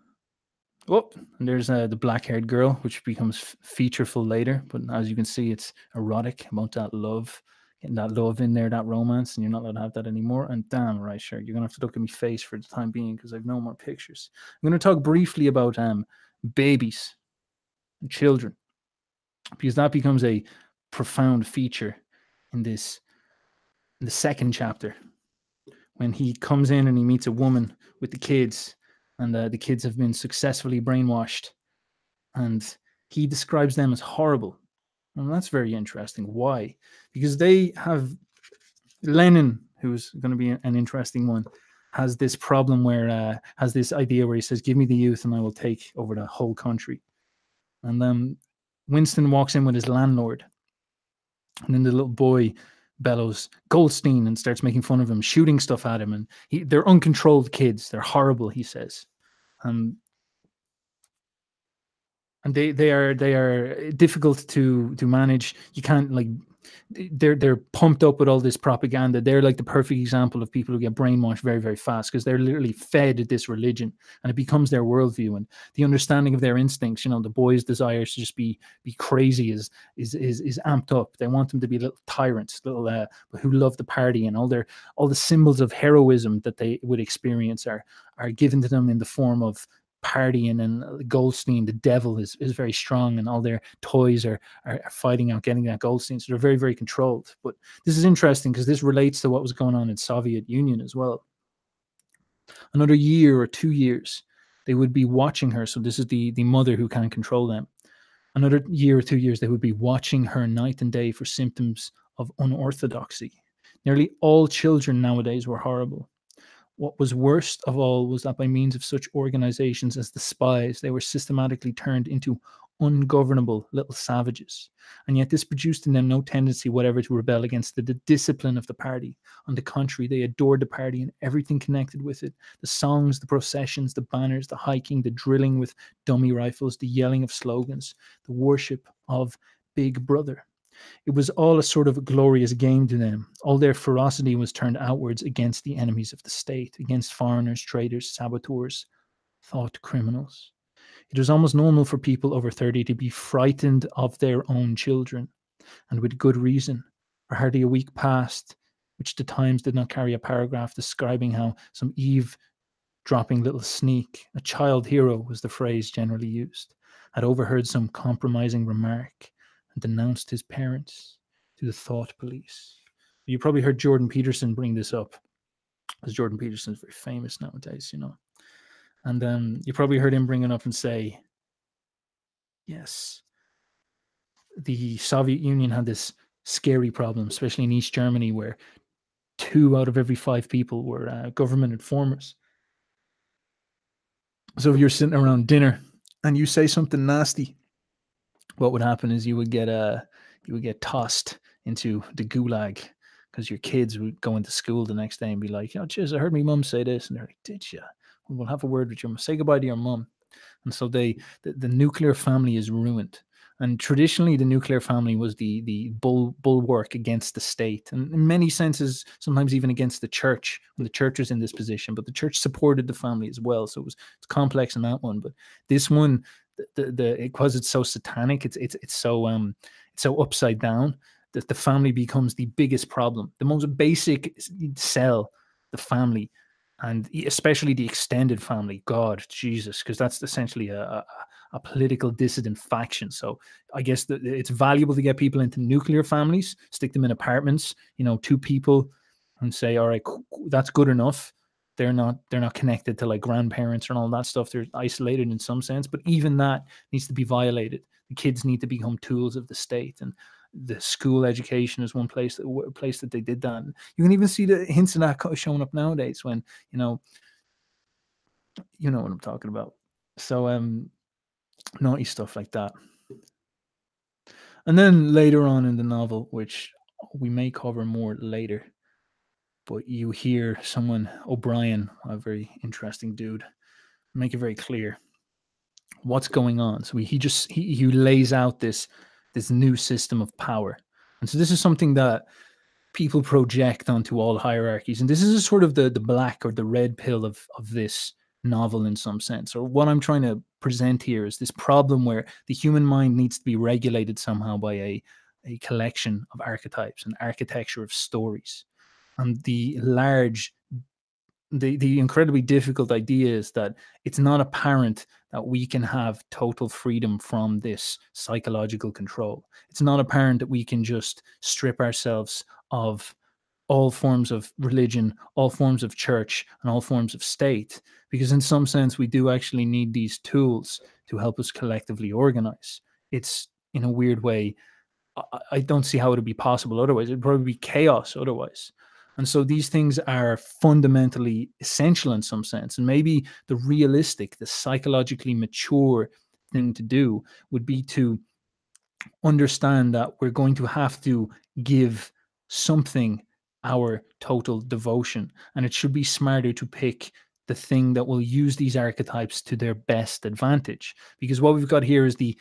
Oh, and there's uh, the black-haired girl, which becomes featureful later. But as you can see, it's erotic about that love, getting that love in there, that romance, and you're not allowed to have that anymore. And damn right, sure, you're gonna have to look at me face for the time being because I've no more pictures. I'm gonna talk briefly about um babies and children because that becomes a profound feature in this in the second chapter when he comes in and he meets a woman with the kids and uh, the kids have been successfully brainwashed and he describes them as horrible. And that's very interesting. Why? Because they have lenin who's going to be an interesting one has this problem where uh, has this idea where he says give me the youth and i will take over the whole country and then winston walks in with his landlord and then the little boy bellows Goldstein and starts making fun of him, shooting stuff at him, and he, they're uncontrolled kids. They're horrible, he says. Um, and they they are they are difficult to to manage. You can't like they're they're pumped up with all this propaganda. They're like the perfect example of people who get brainwashed very very fast because they're literally fed this religion and it becomes their worldview and the understanding of their instincts. You know, the boys' desires to just be be crazy is is is is amped up. They want them to be little tyrants, little uh, who love the party and all their all the symbols of heroism that they would experience are are given to them in the form of partying and uh, Goldstein, the devil, is is very strong, and all their toys are, are, fighting out getting that Goldstein. So they're very very controlled. But this is interesting because this relates to what was going on in Soviet Union as well. Another year or two years, they would be watching her. So this is the the mother who can't control them. Another year or two years, they would be watching her night and day for symptoms of unorthodoxy. Nearly all children nowadays were horrible. What was worst of all was that by means of such organizations as the spies, they were systematically turned into ungovernable little savages. And yet, this produced in them no tendency whatever to rebel against the, the, discipline of the party. On the contrary, they adored the party and everything connected with it the songs, the processions, the banners, the hiking, the drilling with dummy rifles, the yelling of slogans, the worship of Big Brother. It was all a sort of glorious game to them. All their ferocity was turned outwards against the enemies of the state, against foreigners, traitors, saboteurs, thought criminals. It was almost normal for people over 30 to be frightened of their own children, and with good reason. For hardly a week passed, which the Times did not carry a paragraph describing how some Eve dropping little sneak, a child hero was the phrase generally used, had overheard some compromising remark and denounced his parents to the thought police. You probably heard Jordan Peterson bring this up, because Jordan Peterson is very famous nowadays, you know. And um, you probably heard him bring it up and say, yes, the Soviet Union had this scary problem, especially in East Germany, where two out of every five people were uh, government informers. So if you're sitting around dinner and you say something nasty what would happen is you would get uh you would get tossed into the gulag because your kids would go into school the next day and be like, "Oh, jeez, I heard my mum say this," and they're like, "Did you?" We'll have a word with your mom. Say goodbye to your mum. And so they the, the nuclear family is ruined. And traditionally, the nuclear family was the the bull, bulwark against the state, and in many senses, sometimes even against the church when the church was in this position. But the church supported the family as well, so it was it's complex in that one. But this one, the, the because it's so satanic, it's it's it's so um it's so upside down that the family becomes the biggest problem. The most basic cell, the family, and especially the extended family. God, Jesus, because that's essentially a, a, a political dissident faction. So I guess that it's valuable to get people into nuclear families, stick them in apartments, you know, two people, and say, all right, that's good enough they're not they're not connected to like grandparents and all that stuff. They're isolated in some sense but even that needs to be violated. The kids need to become tools of the state and the school education is one place that place that they did that. And you can even see the hints of that showing up nowadays when you know you know what i'm talking about. So um naughty stuff like that. And then later on in the novel which we may cover more later but you hear someone, O'Brien, a very interesting dude, make it very clear what's going on. So he, just he, he lays out this this new system of power. And so this is something that people project onto all hierarchies. And this is a sort of the the black or the red pill of of this novel in some sense. Or what I'm trying to present here is this problem where the human mind needs to be regulated somehow by a a collection of archetypes, an architecture of stories and the large the the incredibly difficult idea is that it's not apparent that we can have total freedom from this psychological control. It's not apparent that we can just strip ourselves of all forms of religion, all forms of church, and all forms of state, because in some sense we do actually need these tools to help us collectively organize. It's in a weird way. I don't see how it would be possible otherwise. It'd probably be chaos otherwise. And so these things are fundamentally essential in some sense. And maybe the realistic, the psychologically mature thing to do would be to understand that we're going to have to give something our total devotion. And it should be smarter to pick the thing that will use these archetypes to their best advantage. Because what we've got here is the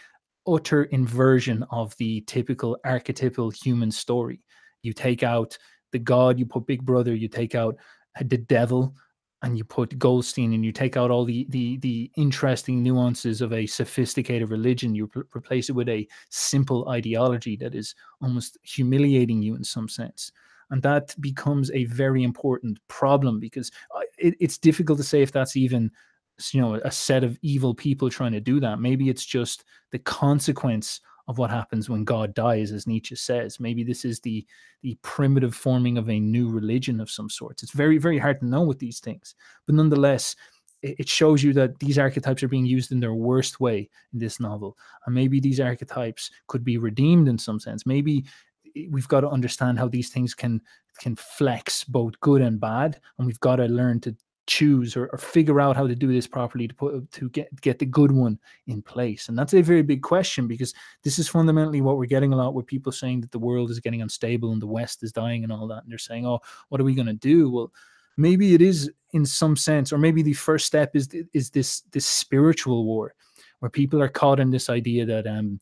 utter inversion of the typical archetypal human story. You take out the God, you put Big Brother, you take out uh, the devil, and you put Goldstein, and you take out all the the the interesting nuances of a sophisticated religion. You replace it with a simple ideology that is almost humiliating you in some sense and that becomes a very important problem because uh, it, it's difficult to say if that's even you know a set of evil people trying to do that maybe it's just the consequence of what happens when god dies as nietzsche says. Maybe this is the the primitive forming of a new religion of some sorts. It's very very hard to know with these things. But nonetheless it shows you that these archetypes are being used in their worst way in this novel. And maybe these archetypes could be redeemed in some sense. Maybe we've got to understand how these things can can flex both good and bad. And we've got to learn to choose or, or, figure out how to do this properly to put to get get the good one in place. And that's a very big question because this is fundamentally what we're getting a lot with people saying that the world is getting unstable and the west is dying and all that. And they're saying oh what are we going to do? Well maybe it is in some sense or maybe the first step is is this this spiritual war where people are caught in this idea that um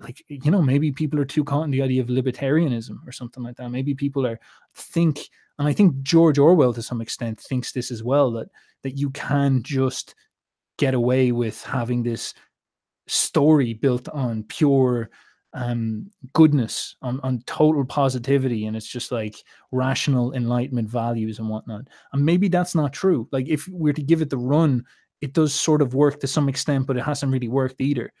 like you know maybe people are too caught in the idea of libertarianism or something like that. Maybe people are think and i think george orwell to some extent thinks this as well that that you can just get away with having this story built on pure um goodness on on total positivity and it's just like rational enlightenment values and whatnot. And maybe that's not true. Like if we're to give it the run it does sort of work to some extent but it hasn't really worked either.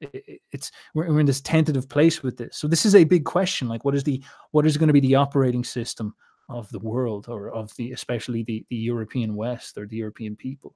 It's we're, we're in this tentative place with this. So this is a big question like what is the what is going to be the operating system of the world or of the especially the, the european west or the european people.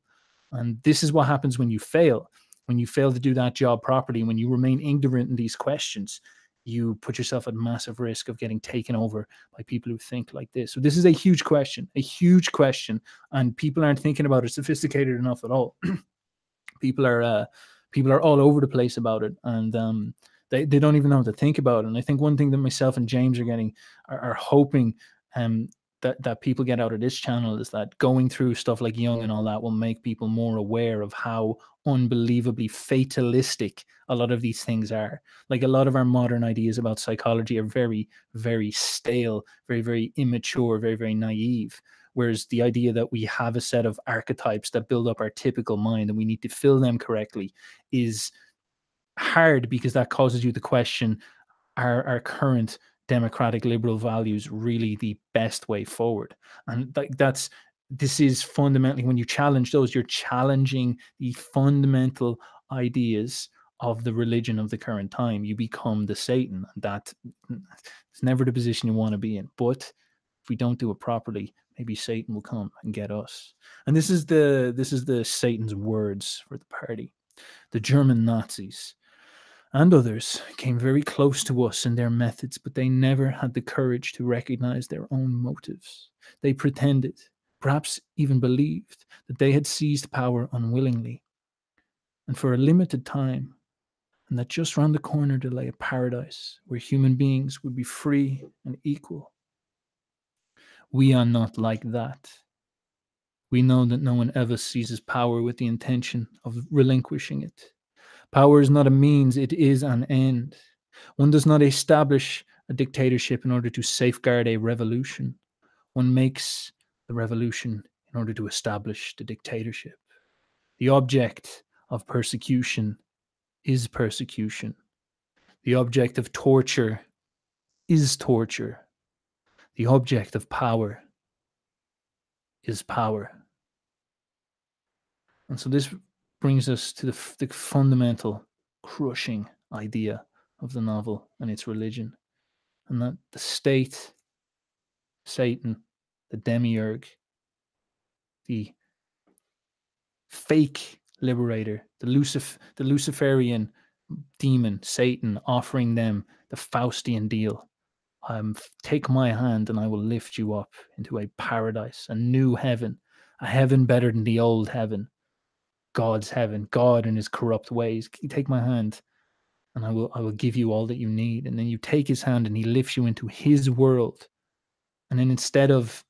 And this is what happens when you fail. When you fail to do that job properly when you remain ignorant in these questions you put yourself at massive risk of getting taken over by people who think like this. So this is a huge question a huge question and people aren't thinking about it sophisticated enough at all. People are uh, people are all over the place about it and um, they, they don't even know what to think about it. And I think one thing that myself and James are getting are, are hoping um, that, that people get out of this channel is that going through stuff like Jung and all that will make people more aware of how unbelievably fatalistic a lot of these things are. Like a lot of our modern ideas about psychology are very, very stale, very, very immature, very, very naive. Whereas the idea that we have a set of archetypes that build up our typical mind and we need to fill them correctly is hard because that causes you to question are our current democratic liberal values really the best way forward and like that's this is fundamentally when you challenge those you're challenging the fundamental ideas of the religion of the current time you become the satan and that mm, it's never the position you want to be in but if we don't do it properly maybe Satan will come and get us. And this is the this is the Satan's words for the party. The German Nazis and others came very close to us in their methods, but they never had the courage to recognize their own motives. They pretended, perhaps even believed, that they had seized power unwillingly and for a limited time, and that just round the corner there lay a paradise where human beings would be free and equal we are not like that. We know that no one ever seizes power with the intention of relinquishing it. Power is not a means, it is an end. One does not establish a dictatorship in order to safeguard a revolution. One makes the revolution in order to establish the dictatorship. The object of persecution is persecution. The object of torture is torture. The object of power is power. And so this brings us to the, the fundamental crushing idea of the novel and its religion, and that the state, Satan, the demiurge, the fake liberator, the Lucif- the Luciferian demon, Satan, offering them the Faustian deal. Um, take my hand and I will lift you up into a paradise, a new heaven, a heaven better than the old heaven, God's heaven, God in his corrupt ways. Take my hand and I will I will give you all that you need. And then you take his hand and he lifts you into his world. And then instead of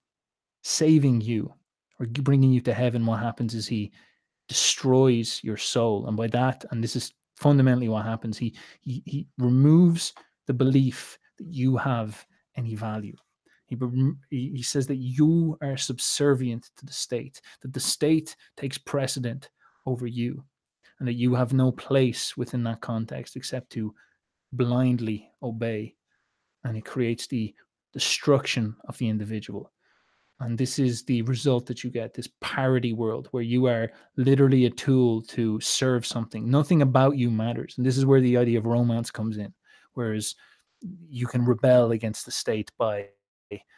saving you or bringing you to heaven, what happens is he destroys your soul. And by that, and this is fundamentally what happens. He he he removes the belief that you have any value. He, he says that you are subservient to the state, that the state takes precedent over you, and that you have no place within that context except to blindly obey. And it creates the destruction of the individual. And this is the result that you get this parody world where you are literally a tool to serve something. Nothing about you matters. And this is where the idea of romance comes in. Whereas you can rebel against the state by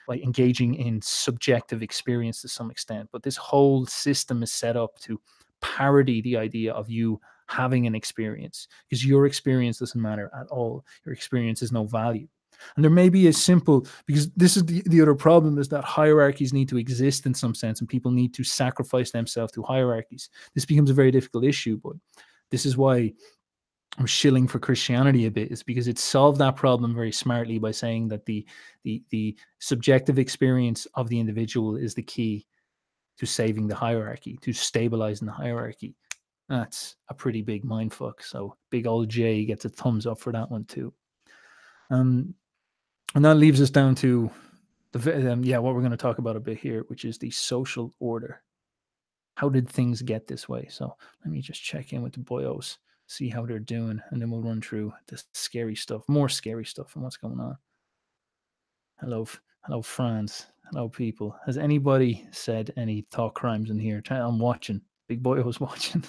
by engaging in subjective experience to some extent. But this whole system is set up to parody the idea of you having an experience because your experience doesn't matter at all. Your experience has no value. And there may be a simple, because this is the, the other problem is that hierarchies need to exist in some sense and people need to sacrifice themselves to hierarchies. This becomes a very difficult issue, but this is why I'm shilling for Christianity a bit, is because it solved that problem very smartly by saying that the the the subjective experience of the individual is the key to saving the hierarchy, to stabilizing the hierarchy. That's a pretty big mindfuck. So big old J gets a thumbs up for that one too. Um, and that leaves us down to the um, yeah what we're going to talk about a bit here which is the social order how did things get this way so let me just check in with the boyos see how they're doing and then we'll run through the scary stuff more scary stuff and what's going on hello hello france hello people. Has anybody said any thought crimes in here? I'm watching. Big boy was watching.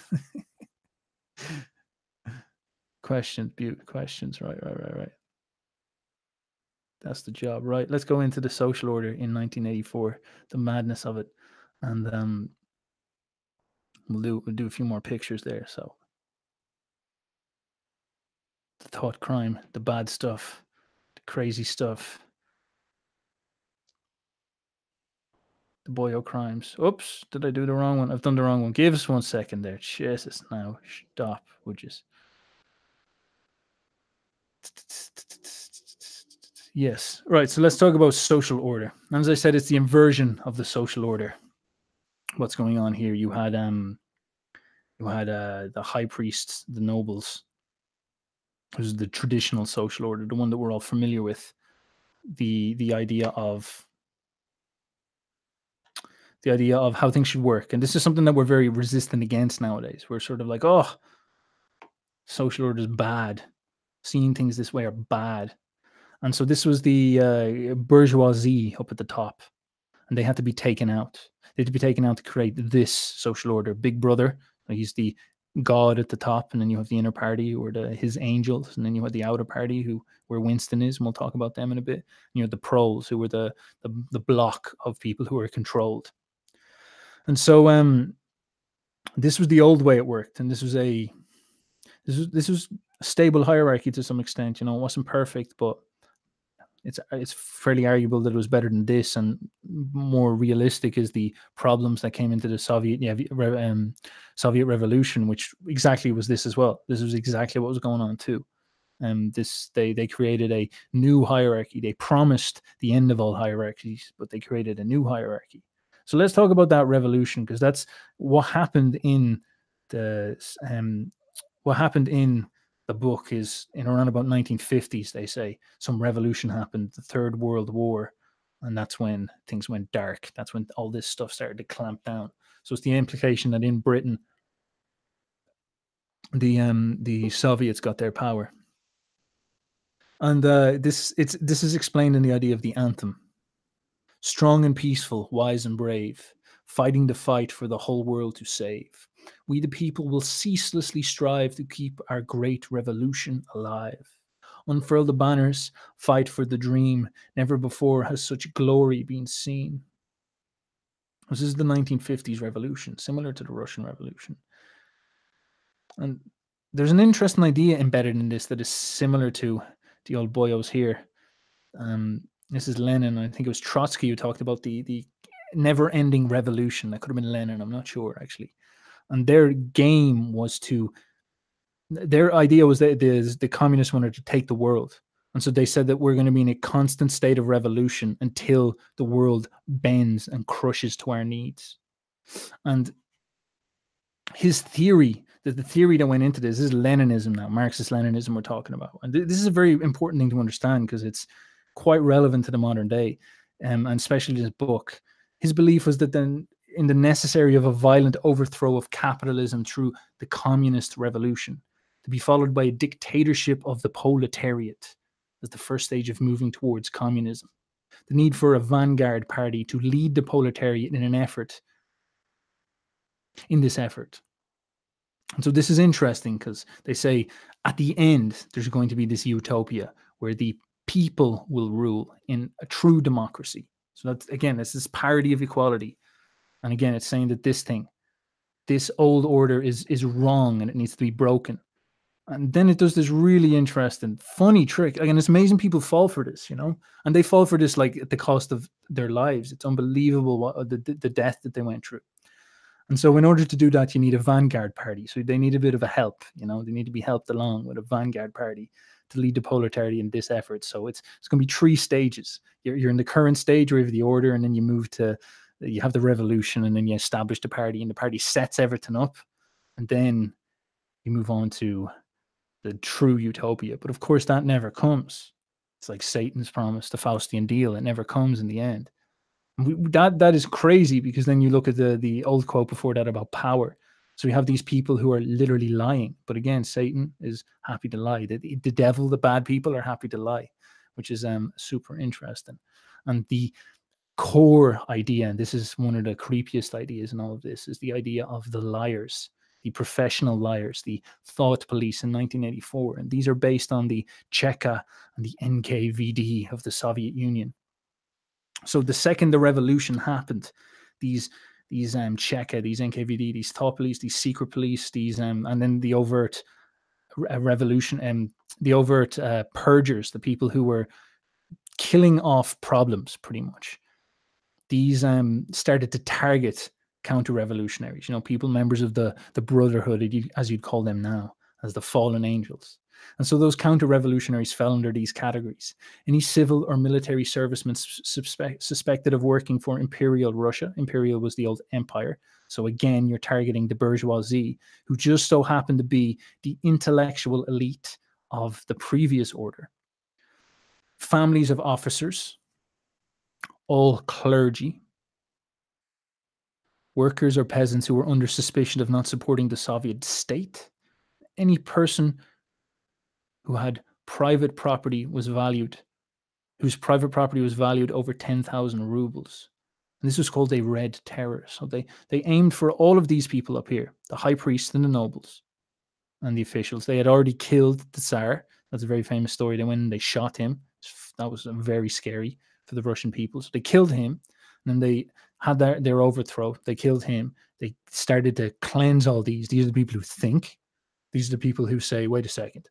Questions beauty questions. Right right right right. That's the job, right? Let's go into the social order in 1984, the madness of it, and um, we'll do we'll do a few more pictures there. So, the thought crime, the bad stuff, the crazy stuff, the boyo crimes. Oops, did I do the wrong one? I've done the wrong one. Give us one second there. Jesus, now stop, would you? Yes. Right. So let's talk about social order. And as I said, it's the inversion of the social order. What's going on here? You had um you had uh the high priests, the nobles. This is the traditional social order, the one that we're all familiar with. The the idea of the idea of how things should work. And this is something that we're very resistant against nowadays. We're sort of like, oh, social order is bad. Seeing things this way are bad and so this was the uh, bourgeoisie up at the top, and they had to be taken out. They had to be taken out to create this social order. Big Brother, he's the god at the top, and then you have the inner party or the his angels, and then you have the outer party who where Winston is, and we'll talk about them in a bit. And you have the proles who were the the, the block of people who were controlled. And so um this was the old way it worked, and this was a this was this was a stable hierarchy to some extent. You know, it wasn't perfect, but it's it's fairly arguable that it was better than this and more realistic is the problems that came into the Soviet um, Soviet Revolution, which exactly was this as well. This was exactly what was going on too. Um, this they they created a new hierarchy. They promised the end of all hierarchies, but they created a new hierarchy. So let's talk about that revolution because that's what happened in the um, what happened in the book is in around about 1950s they say some revolution happened the third world war and that's when things went dark. That's when all this stuff started to clamp down. So it's the implication that in britain the um the soviets got their power. And uh this it's this is explained in the idea of the anthem strong and peaceful wise and brave fighting the fight for the whole world to save we the people will ceaselessly strive to keep our great revolution alive. Unfurl the banners, fight for the dream. Never before has such glory been seen. This is the 1950s revolution, similar to the Russian Revolution. And there's an interesting idea embedded in this that is similar to the old boyos here. Um, this is Lenin. I think it was Trotsky who talked about the the never-ending revolution. That could have been Lenin. I'm not sure actually and their game was to their idea was that the, the communists wanted to take the world and so they said that we're going to be in a constant state of revolution until the world bends and crushes to our needs and his theory the, the theory that went into this, this is Leninism now, Marxist Leninism we're talking about. And th- this is a very important thing to understand because it's quite relevant to the modern day, um, and especially this book. His belief was that then in the necessary of a violent overthrow of capitalism through the communist revolution, to be followed by a dictatorship of the proletariat as the first stage of moving towards communism. The need for a vanguard party to lead the proletariat in an effort, in this effort. And so this is interesting because they say at the end, there's going to be this utopia where the people will rule in a true democracy. So that's again, it's this parity of equality. And again, it's saying that this thing, this old order is is wrong and it needs to be broken. And then it does this really interesting, funny trick. Again, it's amazing people fall for this, you know, and they fall for this like at the cost of their lives. It's unbelievable what uh, the, the death that they went through. And so, in order to do that, you need a vanguard party. So they need a bit of a help. You know, they need to be helped along with a vanguard party to lead the proletariat in this effort. So it's it's going to be three stages. You're you're in the current stage where you have the order, and then you move to you have the revolution, and then you establish the party, and the party sets everything up, and then you move on to the true utopia. But of course, that never comes. It's like Satan's promise, the Faustian deal. It never comes in the end. We, that that is crazy because then you look at the the old quote before that about power. So we have these people who are literally lying. But again, Satan is happy to lie. The, the devil, the bad people are happy to lie, which is um, super interesting. And the core idea, and this is one of the creepiest ideas in all of this, is the idea of the liars, the professional liars, the thought police in 1984. And these are based on the Cheka and the NKVD of the Soviet Union. So the second the revolution happened, these these um Cheka, these NKVD, these thought police, these secret police, these um and then the overt uh, revolution and um, the overt uh, purgers, the people who were killing off problems pretty much. These um started to target counter revolutionaries, you know, people members of the the brotherhood as you'd call them now, as the fallen angels. And so those counter revolutionaries fell under these categories. Any civil or military servicemen suspect, suspected of working for Imperial Russia, Imperial was the old empire. So again, you're targeting the bourgeoisie, who just so happened to be the intellectual elite of the previous order. Families of officers, all clergy, workers or peasants who were under suspicion of not supporting the Soviet state, any person who had private property was valued, whose private property was valued over 10,000 rubles. And this was called a red terror. So they, they aimed for all of these people up here, the high priests and the nobles and the officials. They had already killed the Tsar. That's a very famous story. They went and they shot him. That was very scary for the Russian people. So they killed him. And they had their, their overthrow. They killed him. They started to cleanse all these. These are the people who think. These are the people who say, wait a second,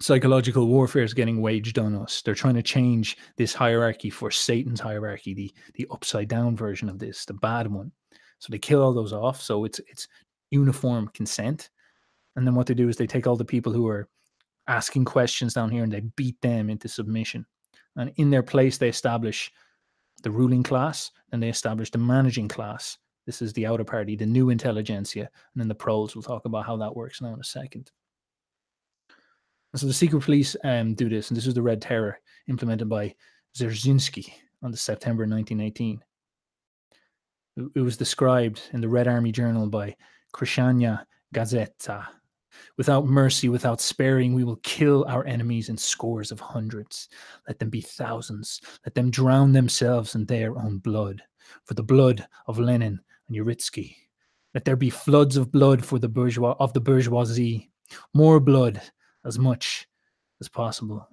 psychological warfare is getting waged on us. They're trying to change this hierarchy for Satan's hierarchy, the the upside down version of this, the bad one. So they kill all those off. So it's it's uniform consent. And then what they do is they take all the people who are asking questions down here and they beat them into submission. And in their place, they establish the ruling class and they establish the managing class. This is the outer party, the new intelligentsia. And then the proles, we'll talk about how that works now in a second. And so the secret police um, do this, and this is the Red Terror implemented by Dzerzhinsky on the September 1918. It was described in the Red Army Journal by Krasnaya Gazeta. Without mercy, without sparing, we will kill our enemies in scores of hundreds. Let them be thousands. Let them drown themselves in their own blood. For the blood of Lenin and Uritsky. Let there be floods of blood for the bourgeois of the bourgeoisie. More blood as much as possible.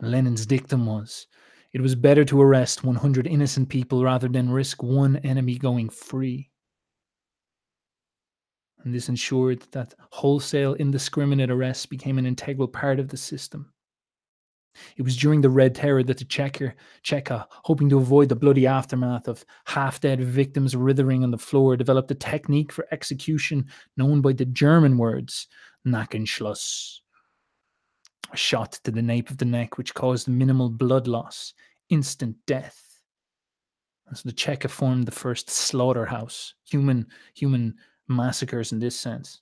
Lenin's dictum was it was better to arrest 100 innocent people rather than risk one enemy going free. And this ensured that wholesale indiscriminate arrests became an integral part of the system. It was during the Red Terror that the Checker, Cheka, hoping to avoid the bloody aftermath of half dead victims writhing on the floor, developed a technique for execution known by the German words Nackenschluss. A shot to the nape of the neck, which caused minimal blood loss, instant death. And so the Cheka formed the first slaughterhouse, human human massacres in this sense.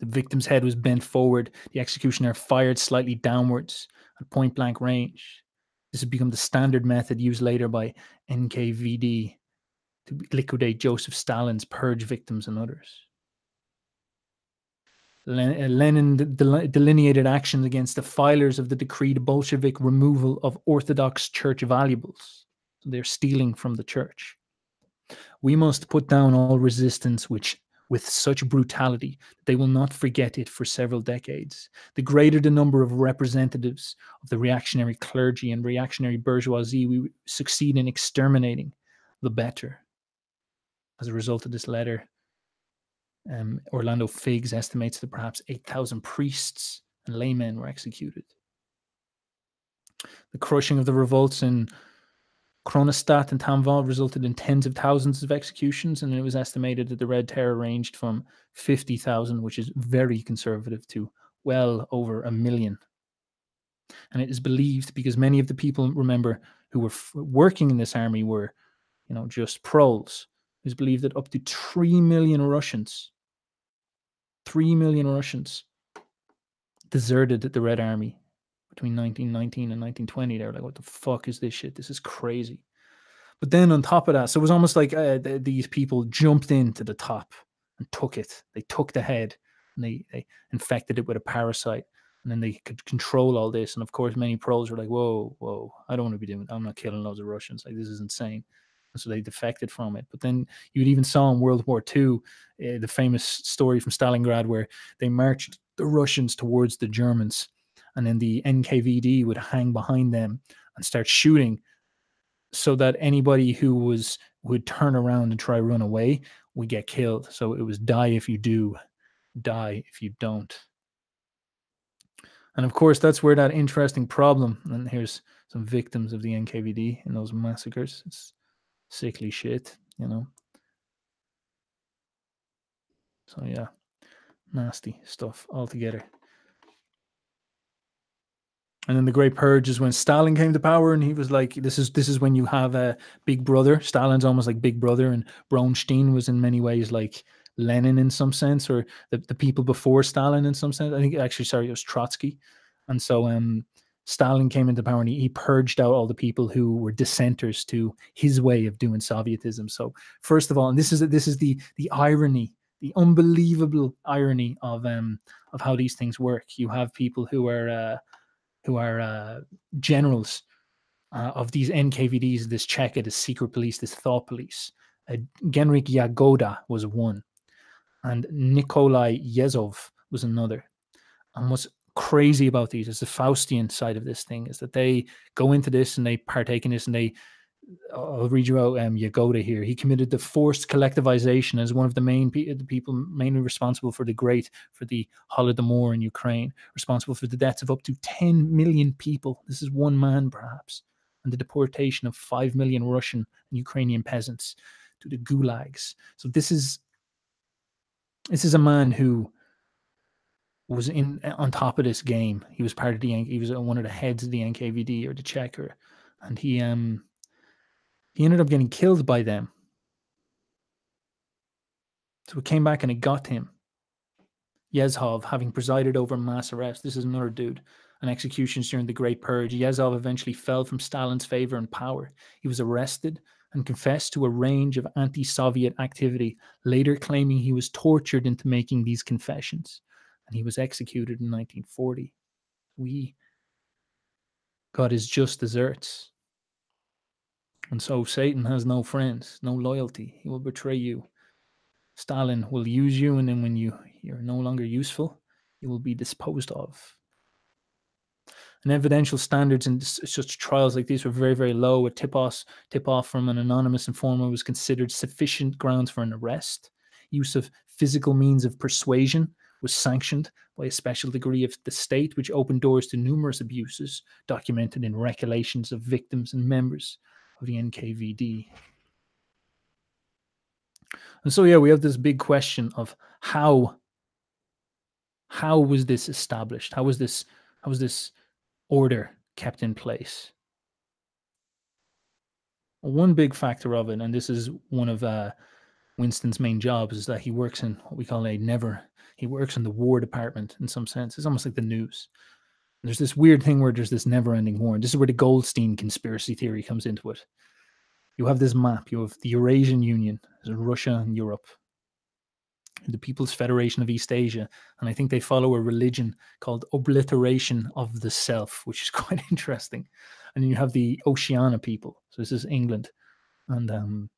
The victim's head was bent forward. The executioner fired slightly downwards at point blank range. This has become the standard method used later by NKVD to liquidate Joseph Stalin's purge victims and others. Uh, Lenin delineated actions against the filers of the decreed Bolshevik removal of Orthodox church valuables. They're stealing from the church. We must put down all resistance which with such brutality that they will not forget it for several decades. The greater the number of representatives of the reactionary clergy and reactionary bourgeoisie we succeed in exterminating, the better. As a result of this letter, um, Orlando Figes estimates that perhaps 8,000 priests and laymen were executed. The crushing of the revolts in Kronstadt and Tambov resulted in tens of thousands of executions, and it was estimated that the Red Terror ranged from 50,000, which is very conservative, to well over a million. And it is believed because many of the people, remember, who were f- working in this army were, you know, just proles. It is believed that up to 3 million Russians, 3 million Russians deserted the Red Army between 1919 and 1920. They were like, what the fuck is this shit? This is crazy. But then on top of that, so it was almost like uh, th- these people jumped into the top and took it. They took the head and they, they infected it with a parasite. And then they could control all this. And of course, many proles were like, whoa, whoa, I don't want to be doing I'm not killing loads of Russians. Like, this is insane. So they defected from it. But then you'd even saw in World War II uh, the famous story from Stalingrad where they marched the Russians towards the Germans and then the NKVD would hang behind them and start shooting so that anybody who was would turn around and try run away would get killed. So it was die if you do, die if you don't. And of course, that's where that interesting problem. And here's some victims of the NKVD in those massacres. It's sickly shit, you know. So yeah, nasty stuff altogether. And then the Great Purge is when Stalin came to power, and he was like, "This is this is when you have a Big Brother." Stalin's almost like Big Brother, and Bronstein was in many ways like Lenin in some sense, or the, the people before Stalin in some sense. I think actually, sorry, it was Trotsky. And so, um, Stalin came into power, and he, he purged out all the people who were dissenters to his way of doing Sovietism. So, first of all, and this is this is the the irony, the unbelievable irony of um of how these things work. You have people who are uh, who are uh, generals uh, of these NKVDs, this Cheka, this secret police, this thought police. Uh, Genrikh Yagoda was one, and Nikolai Yezhov was another. And what's crazy about these is the Faustian side of this thing is that they go into this and they partake in this and they I'll read you out um, Yagoda here. He committed the forced collectivization as one of the main pe- the people mainly responsible for the great for the Holodomor in Ukraine, responsible for the deaths of up to 10 million people. This is one man, perhaps, and the deportation of 5 million Russian and Ukrainian peasants to the gulags. So this is this is a man who was in on top of this game. He was part of the he was one of the heads of the NKVD or the Checker, and he um he ended up getting killed by them. So it came back and it got him. Yezhov, having presided over mass arrests, this is another dude, and executions during the Great Purge, Yezhov eventually fell from Stalin's favor and power. He was arrested and confessed to a range of anti Soviet activity, later claiming he was tortured into making these confessions. And he was executed in 1940. We got his just deserts. And so Satan has no friends, no loyalty. He will betray you. Stalin will use you, and then when you, you're no longer useful, you will be disposed of. And evidential standards in such trials like these were very, very low. A tip off, tip off from an anonymous informer was considered sufficient grounds for an arrest. Use of physical means of persuasion was sanctioned by a special degree of the state, which opened doors to numerous abuses documented in recollections of victims and members of the NKVD. And so, yeah, we have this big question of how how was this established? How was this how was this order kept in place? One big factor of it, and this is one of uh, Winston's main jobs, is that he works in what we call a never. He works in the war department in some sense. It's almost like the news. There's this weird thing where there's this never-ending war, and this is where the Goldstein conspiracy theory comes into it. You have this map. You have the Eurasian Union, Russia and Europe, the People's Federation of East Asia, and I think they follow a religion called obliteration of the self, which is quite interesting. And then you have the Oceania people. So this is England and um,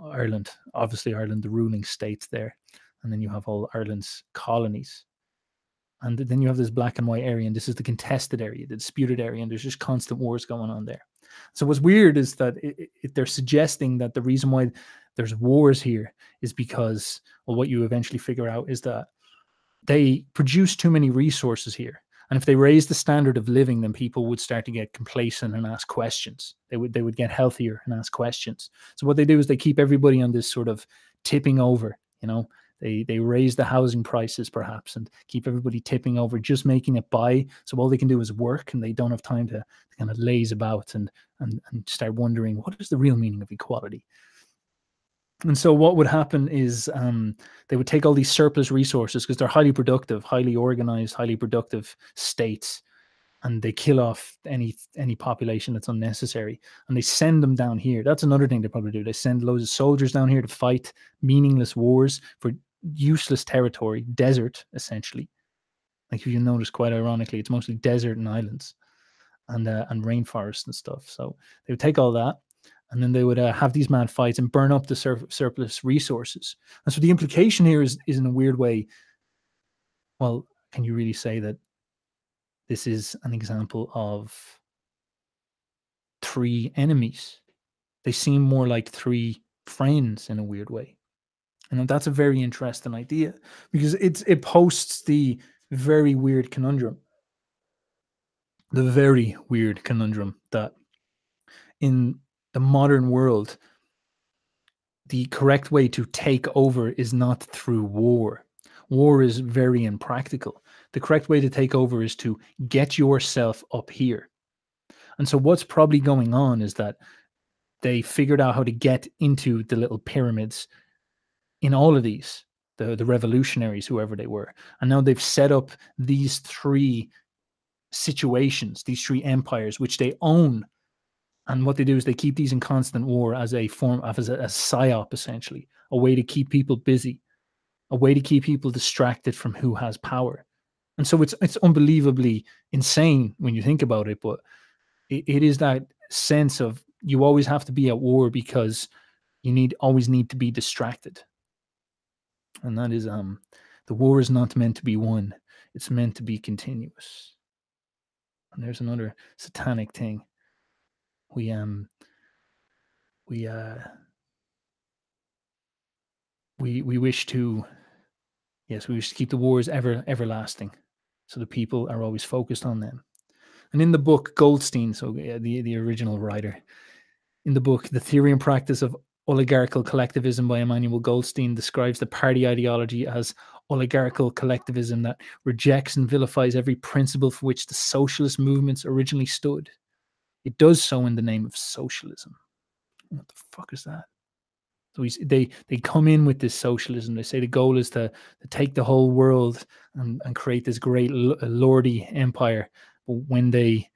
Ireland. Obviously, Ireland, the ruling state there, and then you have all Ireland's colonies. And then you have this black and white area, and this is the contested area, the disputed area, and there's just constant wars going on there. So what's weird is that it, it, they're suggesting that the reason why there's wars here is because, well, what you eventually figure out is that they produce too many resources here. And if they raise the standard of living, then people would start to get complacent and ask questions. They would they would get healthier and ask questions. So what they do is they keep everybody on this sort of tipping over. You know, they they raise the housing prices perhaps and keep everybody tipping over, just making it buy. So all they can do is work, and they don't have time to, to kind of laze about and and and start wondering what is the real meaning of equality. And so what would happen is um, they would take all these surplus resources because they're highly productive, highly organized, highly productive states, and they kill off any any population that's unnecessary, and they send them down here. That's another thing they probably do. They send loads of soldiers down here to fight meaningless wars for useless territory, desert essentially. Like if you notice, quite ironically, it's mostly desert and islands, and uh, and rainforest and stuff. So they would take all that and then they would uh, have these mad fights and burn up the sur- surplus resources. And so the implication here is, is in a weird way. Well, can you really say that this is an example of three enemies? They seem more like three friends in a weird way. And that's a very interesting idea because it's it posts the very weird conundrum. The very weird conundrum that in the modern world, the correct way to take over is not through war. War is very impractical. The correct way to take over is to get yourself up here. And so, what's probably going on is that they figured out how to get into the little pyramids in all of these, the, the revolutionaries, whoever they were. And now they've set up these three situations, these three empires, which they own and what they do is they keep these in constant war as a form of as a, a psyop, essentially, a way to keep people busy, a way to keep people distracted from who has power. And so it's it's unbelievably insane when you think about it, but it, it is that sense of you always have to be at war because you need always need to be distracted. And that is um the war is not meant to be won, it's meant to be continuous. And there's another satanic thing. We um we uh we we wish to yes we wish to keep the wars ever everlasting. So the people are always focused on them. And in the book goldstein so the the original writer in the book the theory and practice of oligarchical collectivism by emmanuel goldstein describes the party ideology as oligarchical collectivism that rejects and vilifies every principle for which the socialist movements originally stood it does so in the name of socialism. What the fuck is that? So we, they they come in with this socialism. They say the goal is to, to take the whole world and, and create this great uh, lordy empire. But when they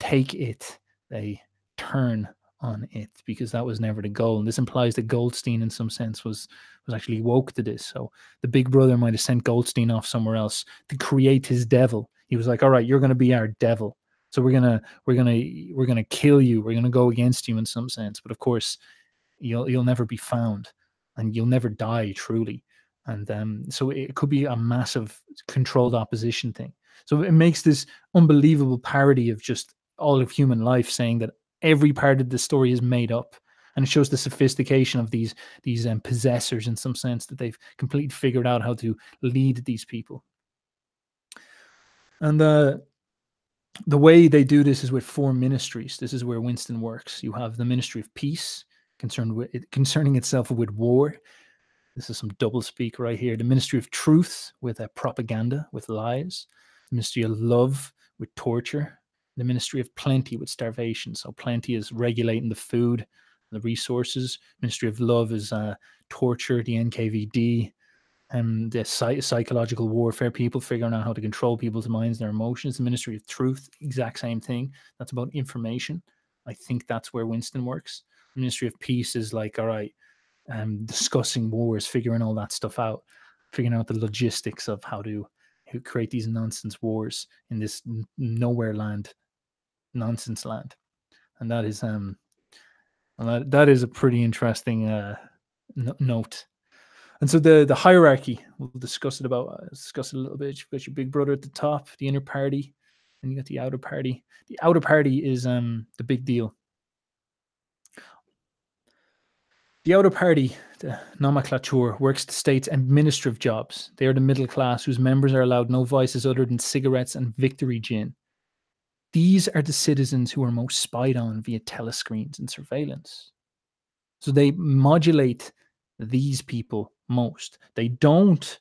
take it, they turn on it because that was never the goal. And this implies that Goldstein, in some sense, was was actually woke to this. So the big brother might have sent Goldstein off somewhere else to create his devil. He was like, "All right, you're going to be our devil." So we're gonna we're gonna we're gonna kill you. We're gonna go against you in some sense. But of course, you'll you'll never be found, and you'll never die truly. And um, so it could be a massive controlled opposition thing. So it makes this unbelievable parody of just all of human life, saying that every part of the story is made up and it shows the sophistication of these these um, possessors in some sense that they've completely figured out how to lead these people and uh, the way they do this is with four ministries. This is where Winston works. You have the Ministry of Peace, concerned with concerning itself with war. This is some double speak right here. The Ministry of Truth with a propaganda, with lies. The Ministry of Love with torture. The Ministry of Plenty with starvation. So plenty is regulating the food the resources. Ministry of Love is uh, torture, the NKVD, and the psych- psychological warfare, people figuring out how to control people's minds, their emotions. The Ministry of Truth, exact same thing. That's about information. I think that's where Winston works. The Ministry of Peace is like, all right, um, discussing wars, figuring all that stuff out, figuring out the logistics of how to who create these nonsense wars in this nowhere land, nonsense land, and that is um, that, that is a pretty interesting uh, note. And so the the hierarchy, we'll discuss it about uh, discuss it a little bit. You've got your big brother at the top, the inner party, and you got the outer party. The outer party is um the big deal. The outer party, the nomenclature, works the state's administrative jobs. They are the middle class whose members are allowed no vices other than cigarettes and victory gin. These are the citizens who are most spied on via telescreens and surveillance. So they modulate these people most. They don't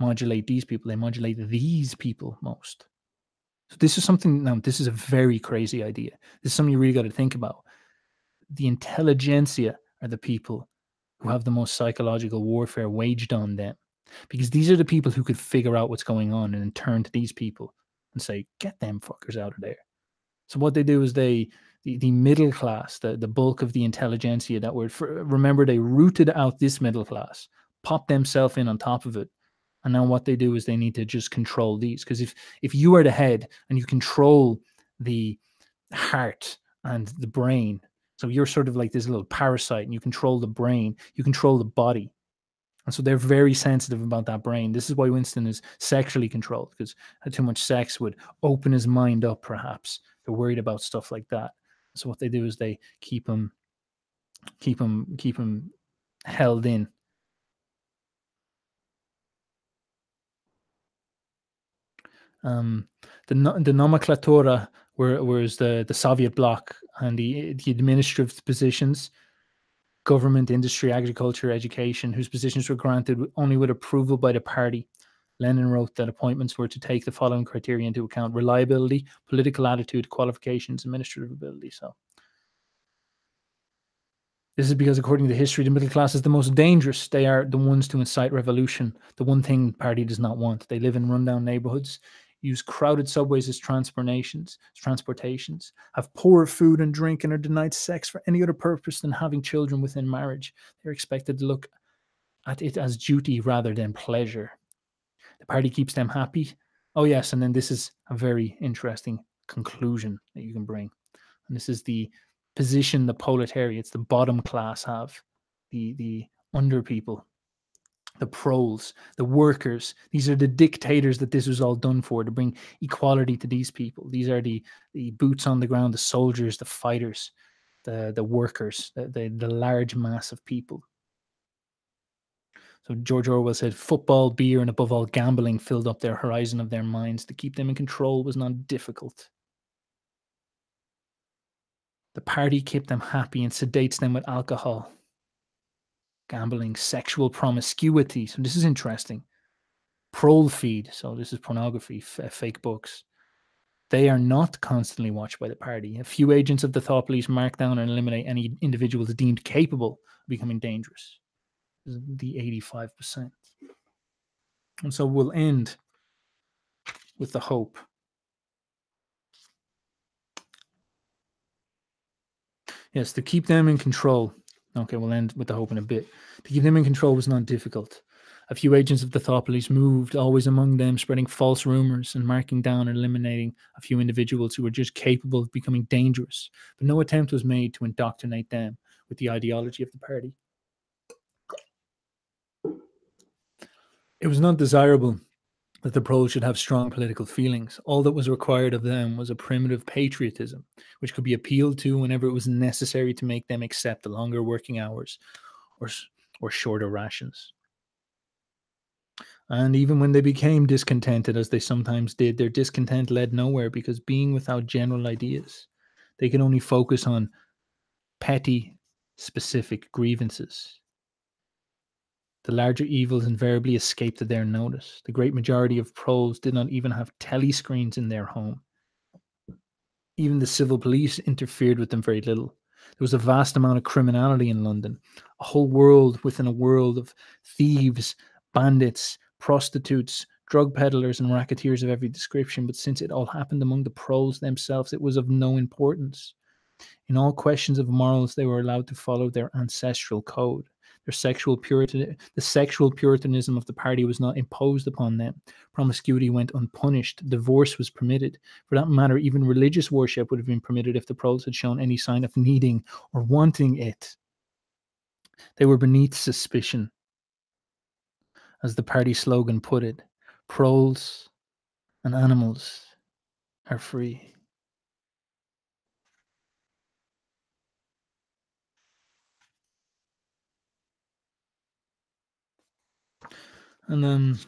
modulate these people, they modulate these people most. So this is something now, this is a very crazy idea. This is something you really got to think about. The intelligentsia are the people who have the most psychological warfare waged on them. Because these are the people who could figure out what's going on and then turn to these people and say, get them fuckers out of there. So what they do is they the, the middle class, the, the bulk of the intelligentsia that were remember they rooted out this middle class, popped themselves in on top of it. And now what they do is they need to just control these. Because if if you are the head and you control the heart and the brain so you're sort of like this little parasite and you control the brain, you control the body. And so they're very sensitive about that brain. This is why Winston is sexually controlled because too much sex would open his mind up, perhaps. They're worried about stuff like that. So what they do is they keep them, keep them, keep them held in. Um, the the nomenclatura whereas the, the Soviet bloc and the, the administrative positions, government, industry, agriculture, education, whose positions were granted only with approval by the party. Lenin wrote that appointments were to take the following criteria into account reliability, political attitude, qualifications, administrative ability. So, this is because, according to history, the middle class is the most dangerous. They are the ones to incite revolution. The one thing the party does not want. They live in rundown neighborhoods use crowded subways as transportations, transportations, have poor food and drink, and are denied sex for any other purpose than having children within marriage. They're expected to look at it as duty rather than pleasure. The party keeps them happy. Oh, yes, and then this is a very interesting conclusion that you can bring. And this is the position the proletariats, the bottom class, have, the, the under people the proles, the workers. These are the dictators that this was all done for to bring equality to these people. These are the, the boots on the ground, the soldiers, the fighters, the, the workers, the, the, the large mass of people. So George Orwell said, football, beer, and above all, gambling filled up their horizon of their minds. To keep them in control was not difficult. The party kept them happy and sedates them with alcohol gambling, sexual promiscuity. So this is interesting. Prole feed. So this is pornography, f- uh, fake books. They are not constantly watched by the party. A few agents of the thought police mark down and eliminate any individuals deemed capable of becoming dangerous. The 85%. And so we'll end with the hope. Yes, to keep them in control Okay, we'll end with the hope in a bit. To keep them in control was not difficult. A few agents of the thought police moved, always among them, spreading false rumors and marking down and eliminating a few individuals who were just capable of becoming dangerous. But no attempt was made to indoctrinate them with the ideology of the party. It was not desirable that the proles should have strong political feelings. All that was required of them was a primitive patriotism, which could be appealed to whenever it was necessary to make them accept the longer working hours or, or shorter rations. And even when they became discontented, as they sometimes did, their discontent led nowhere because being without general ideas, they could only focus on petty, specific grievances the larger evils invariably escaped their notice. The great majority of proles did not even have telescreens in their home. Even the civil police interfered with them very little. There was a vast amount of criminality in London, a whole world within a world of thieves, bandits, prostitutes, drug peddlers, and racketeers of every description. But since it all happened among the proles themselves, it was of no importance. In all questions of morals, they were allowed to follow their ancestral code. Their sexual puritan, the sexual puritanism of the party was not imposed upon them. Promiscuity went unpunished. Divorce was permitted. For that matter, even religious worship would have been permitted if the proles had shown any sign of needing or wanting it. They were beneath suspicion. As the party slogan put it, proles and animals are free. And then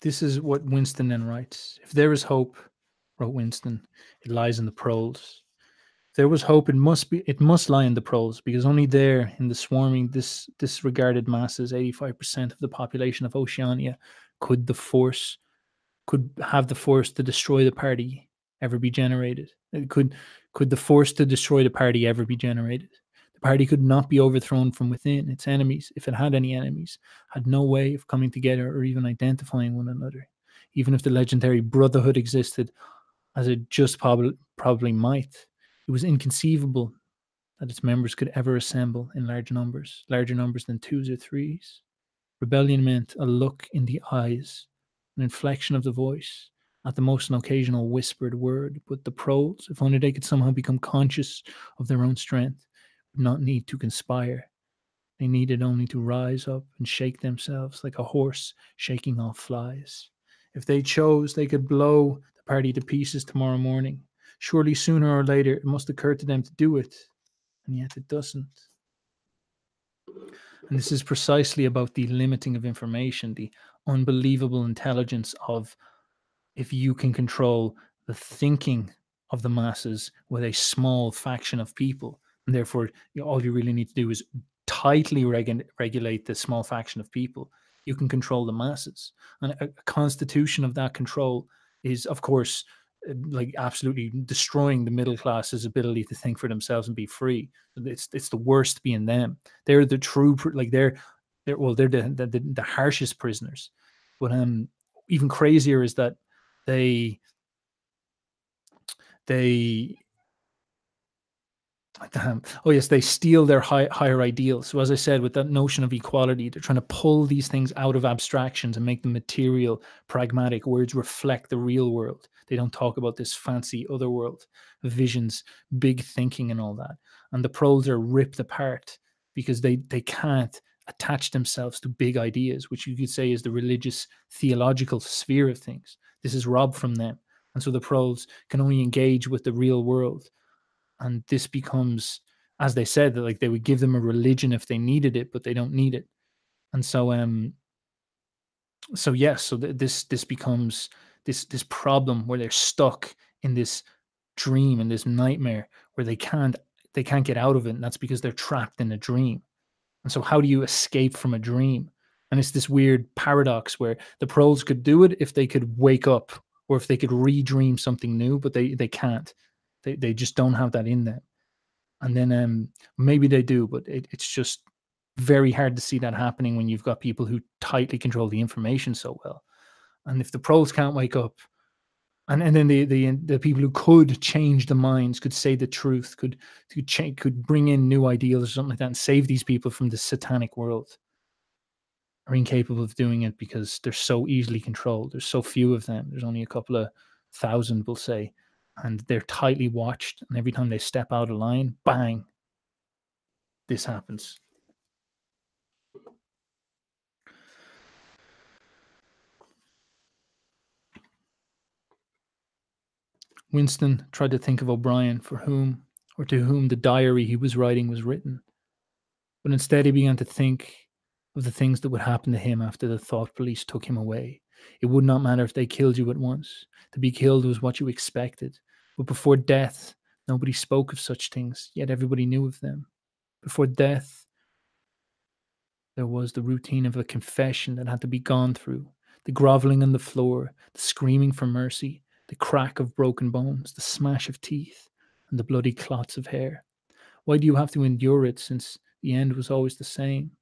this is what Winston then writes. If there is hope, wrote Winston, it lies in the proles. If there was hope, it must be it must lie in the proles, because only there, in the swarming, this disregarded masses, 85% of the population of Oceania, could the force could have the force to destroy the party ever be generated. Could could the force to destroy the party ever be generated? Party could not be overthrown from within. Its enemies, if it had any enemies, had no way of coming together or even identifying one another. Even if the legendary brotherhood existed, as it just probably, probably might, it was inconceivable that its members could ever assemble in large numbers, larger numbers than twos or threes. Rebellion meant a look in the eyes, an inflection of the voice, at the most an occasional whispered word. But the proles, if only they could somehow become conscious of their own strength, not need to conspire. They needed only to rise up and shake themselves like a horse shaking off flies. If they chose, they could blow the party to pieces tomorrow morning. Surely sooner or later it must occur to them to do it, and yet it doesn't. And this is precisely about the limiting of information, the unbelievable intelligence of if you can control the thinking of the masses with a small faction of people, and therefore, you know, all you really need to do is tightly reg- regulate the small faction of people. You can control the masses. And a, a constitution of that control is, of course, uh, like absolutely destroying the middle class's ability to think for themselves and be free. It's it's the worst being them. They're the true like they're they're well they're the the, the, the harshest prisoners. But um even crazier is that they they Damn. Oh yes, they steal their high, higher ideals. So as I said, with that notion of equality, they're trying to pull these things out of abstractions and make them material, pragmatic. Words reflect the real world. They don't talk about this fancy other world, visions, big thinking, and all that. And the proles are ripped apart because they they can't attach themselves to big ideas, which you could say is the religious, theological sphere of things. This is robbed from them, and so the proles can only engage with the real world and this becomes as they said that like they would give them a religion if they needed it but they don't need it. And so um so yes so th- this this becomes this this problem where they're stuck in this dream and this nightmare where they can't they can't get out of it and that's because they're trapped in a dream. And so how do you escape from a dream? And it's this weird paradox where the proles could do it if they could wake up or if they could redream something new but they they can't they they just don't have that in them. And then um, maybe they do, but it, it's just very hard to see that happening when you've got people who tightly control the information so well. And if the proles can't wake up, and, and then the, the the people who could change the minds, could say the truth, could could change, could bring in new ideals or something like that, and save these people from the satanic world, are incapable of doing it because they're so easily controlled. There's so few of them. There's only a couple of thousand, we'll say, and they're tightly watched. And every time they step out of line, bang, this happens. Winston tried to think of O'Brien for whom or to whom the diary he was writing was written. But instead, he began to think of the things that would happen to him after the thought police took him away. It would not matter if they killed you at once. To be killed was what you expected. But before death, nobody spoke of such things, yet everybody knew of them. Before death, there was the routine of a confession that had to be gone through the groveling on the floor, the screaming for mercy, the the crack of broken bones, the smash of teeth, and the bloody clots of hair? Why do you have to endure it since the end was always the same?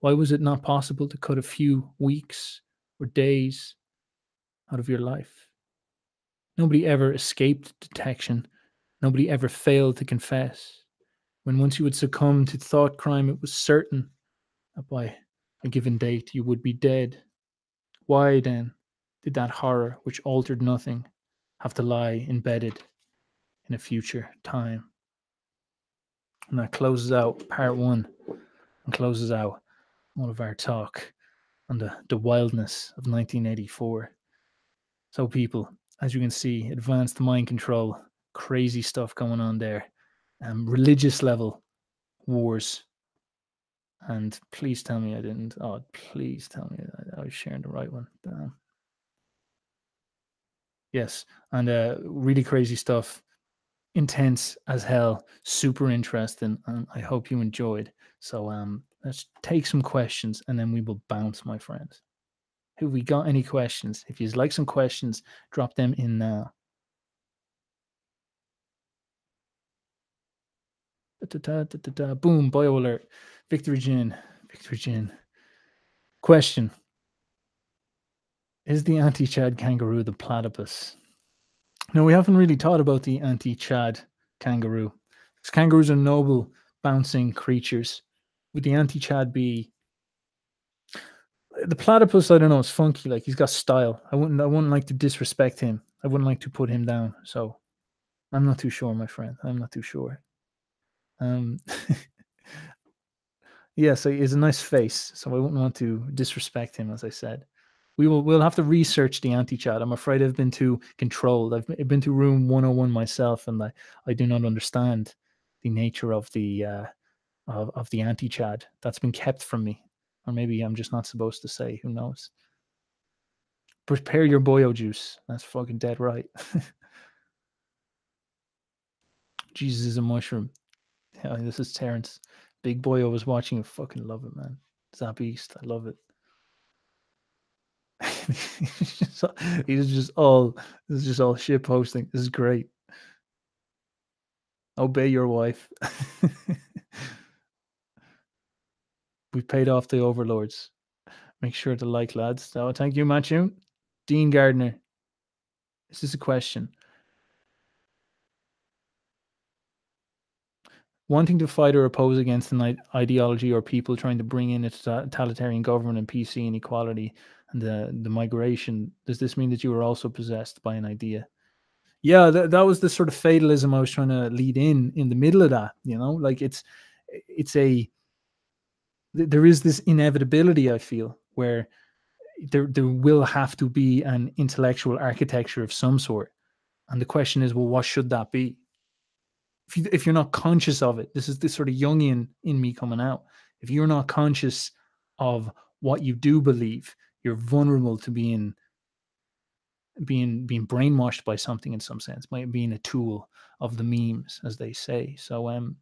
Why was it not possible to cut a few weeks or days out of your life? Nobody ever escaped detection. Nobody ever failed to confess. When once you had succumbed to thought crime, it was certain that by a given date you would be dead. Why then did that horror, which altered nothing, have to lie embedded in a future time? And that closes out part one and closes out all of our talk on the, the wildness of 1984. So, people, as you can see, advanced mind control, crazy stuff going on there, um, religious level wars. And please tell me I didn't. Oh, please tell me I, I was sharing the right one. Damn. Yes, and uh, really crazy stuff, intense as hell, super interesting, and I hope you enjoyed. So, um, let's take some questions, and then we will bounce, my friends. Have we got any questions? If you'd like some questions, drop them in now. Da, da, da, Boom, boyo alert. Victory Gin. Victory Gin. Question Is the anti Chad kangaroo the platypus? No, we haven't really thought about the anti Chad kangaroo. Because kangaroos are noble, bouncing creatures. Would the anti Chad be the platypus, I don't know, it's funky. Like he's got style. I wouldn't I wouldn't like to disrespect him. I wouldn't like to put him down. So I'm not too sure, my friend. I'm not too sure. Um yeah, so he has a nice face, so I wouldn't want to disrespect him, as I said. We will we'll have to research the anti-Chad. I'm afraid I've been too controlled. I've been to room 101 myself, and I, I do not understand the nature of the uh, of, of the anti Chad That's been kept from me. Or maybe I'm just not supposed to say. Who knows? Prepare your boyo juice. That's fucking dead right. Jesus is a mushroom. Yeah, this is Terrence. Big boy I was watching. I fucking love it, man. Zap East. I love it. he's just all this is just all shit posting. This is great. Obey your wife. We've paid off the overlords. Make sure to like, lads. So thank you, Matthew. Dean Gardner. This is a question. Wanting to fight or oppose against an ideology or people trying to bring in a totalitarian government and PC inequality and the, the migration, does this mean that you are also possessed by an idea? Yeah, that, that was the sort of fatalism I was trying to lead in in the middle of that. You know, like it's it's a there is this inevitability I feel where there there will have to be an intellectual architecture of some sort, and the question is, well, what should that be? If you if you're not conscious of it, this is this sort of Jungian in me coming out. If you're not conscious of what you do believe, you're vulnerable to being being being brainwashed by something in some sense, by being a tool of the memes, as they say. So um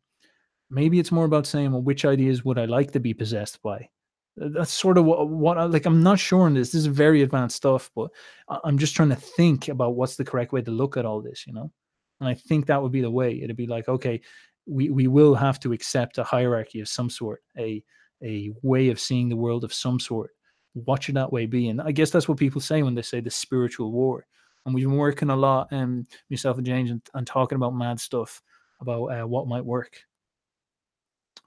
maybe it's more about saying, well, which ideas would I like to be possessed by? That's sort of what, what I, like I'm not sure on this. This is very advanced stuff, but I'm just trying to think about what's the correct way to look at all this, you know? And I think that would be the way. It'd be like, okay, we, we will have to accept a hierarchy of some sort, a a way of seeing the world of some sort. What should that way be? And I guess that's what people say when they say the spiritual war. And we've been working a lot, um, myself and James, and, and talking about mad stuff about uh, what might work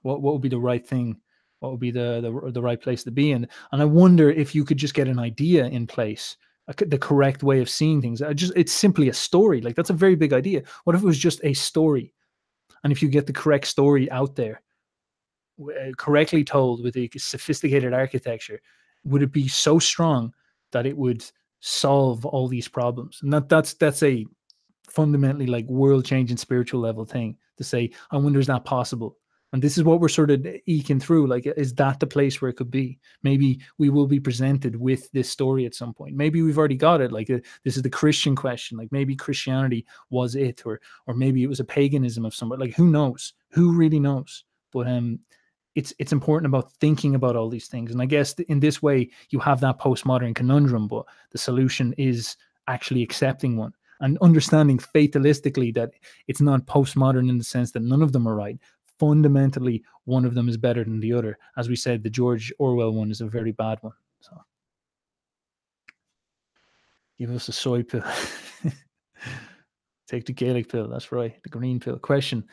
what what would be the right thing? What would be the the, the right place to be in? And I wonder if you could just get an idea in place, the correct way of seeing things. I just it's simply a story. Like that's a very big idea. What if it was just a story? And if you get the correct story out there, uh, correctly told with a sophisticated architecture, would it be so strong that it would solve all these problems? And that that's that's a fundamentally like world changing spiritual level thing to say, I wonder is that possible? And this is what we're sort of eking through like is that the place where it could be? Maybe we will be presented with this story at some point. Maybe we've already got it like uh, this is the christian question like maybe christianity was it or or maybe it was a paganism of somebody like who knows? Who really knows? But um it's it's important about thinking about all these things. And i guess in this way you have that postmodern conundrum but the solution is actually accepting one and understanding fatalistically that it's not postmodern in the sense that none of them are right. Fundamentally, one of them is better than the other. As we said, the George Orwell one is a very bad one. So give us a soy pill. Take the Gaelic pill. That's right. The green pill. Question.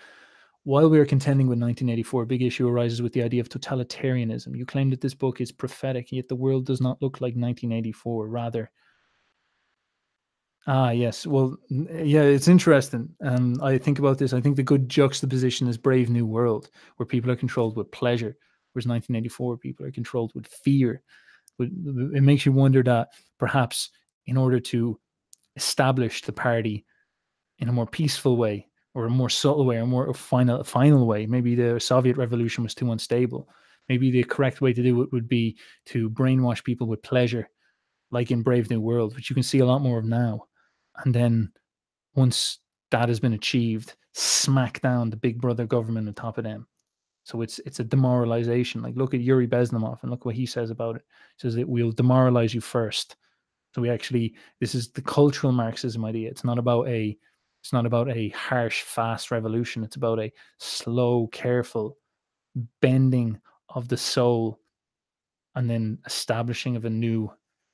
While we are contending with 1984, a big issue arises with the idea of totalitarianism. You claim that this book is prophetic, yet the world does not look like 1984. Rather, ah, yes. Well, yeah, it's interesting. Um, I think about this. I think the good juxtaposition is Brave New World, where people are controlled with pleasure, whereas 1984 people are controlled with fear. It makes you wonder that perhaps in order to establish the party in a more peaceful way or a more subtle way or more final final way. Maybe the Soviet revolution was too unstable. Maybe the correct way to do it would be to brainwash people with pleasure, like in Brave New World, which you can see a lot more of now. And then once that has been achieved, smack down the big brother government on top of them. So it's it's a demoralization. Like look at Yuri Bezmenov and look what he says about it. He says that we'll demoralize you first. So we actually this is the cultural Marxism idea. It's not about a it's not about a harsh, fast revolution. It's about a slow, careful bending of the soul and then establishing of a new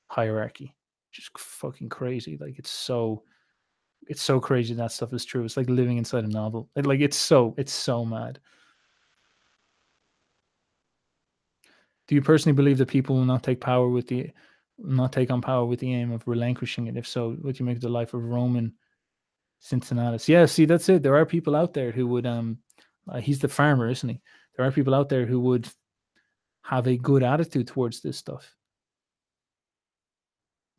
hierarchy. Just fucking crazy. Like it's so it's so crazy that stuff is true. It's like living inside a novel. It, like it's so it's so mad. Do you personally believe that people will not take power with the not take on power with the aim of relinquishing it? If so, do you make the life of Roman Cincinnatus. Yeah, see, that's it. There are people out there who would um uh, he's the farmer, isn't he? There are people out there who would have a good attitude towards this stuff.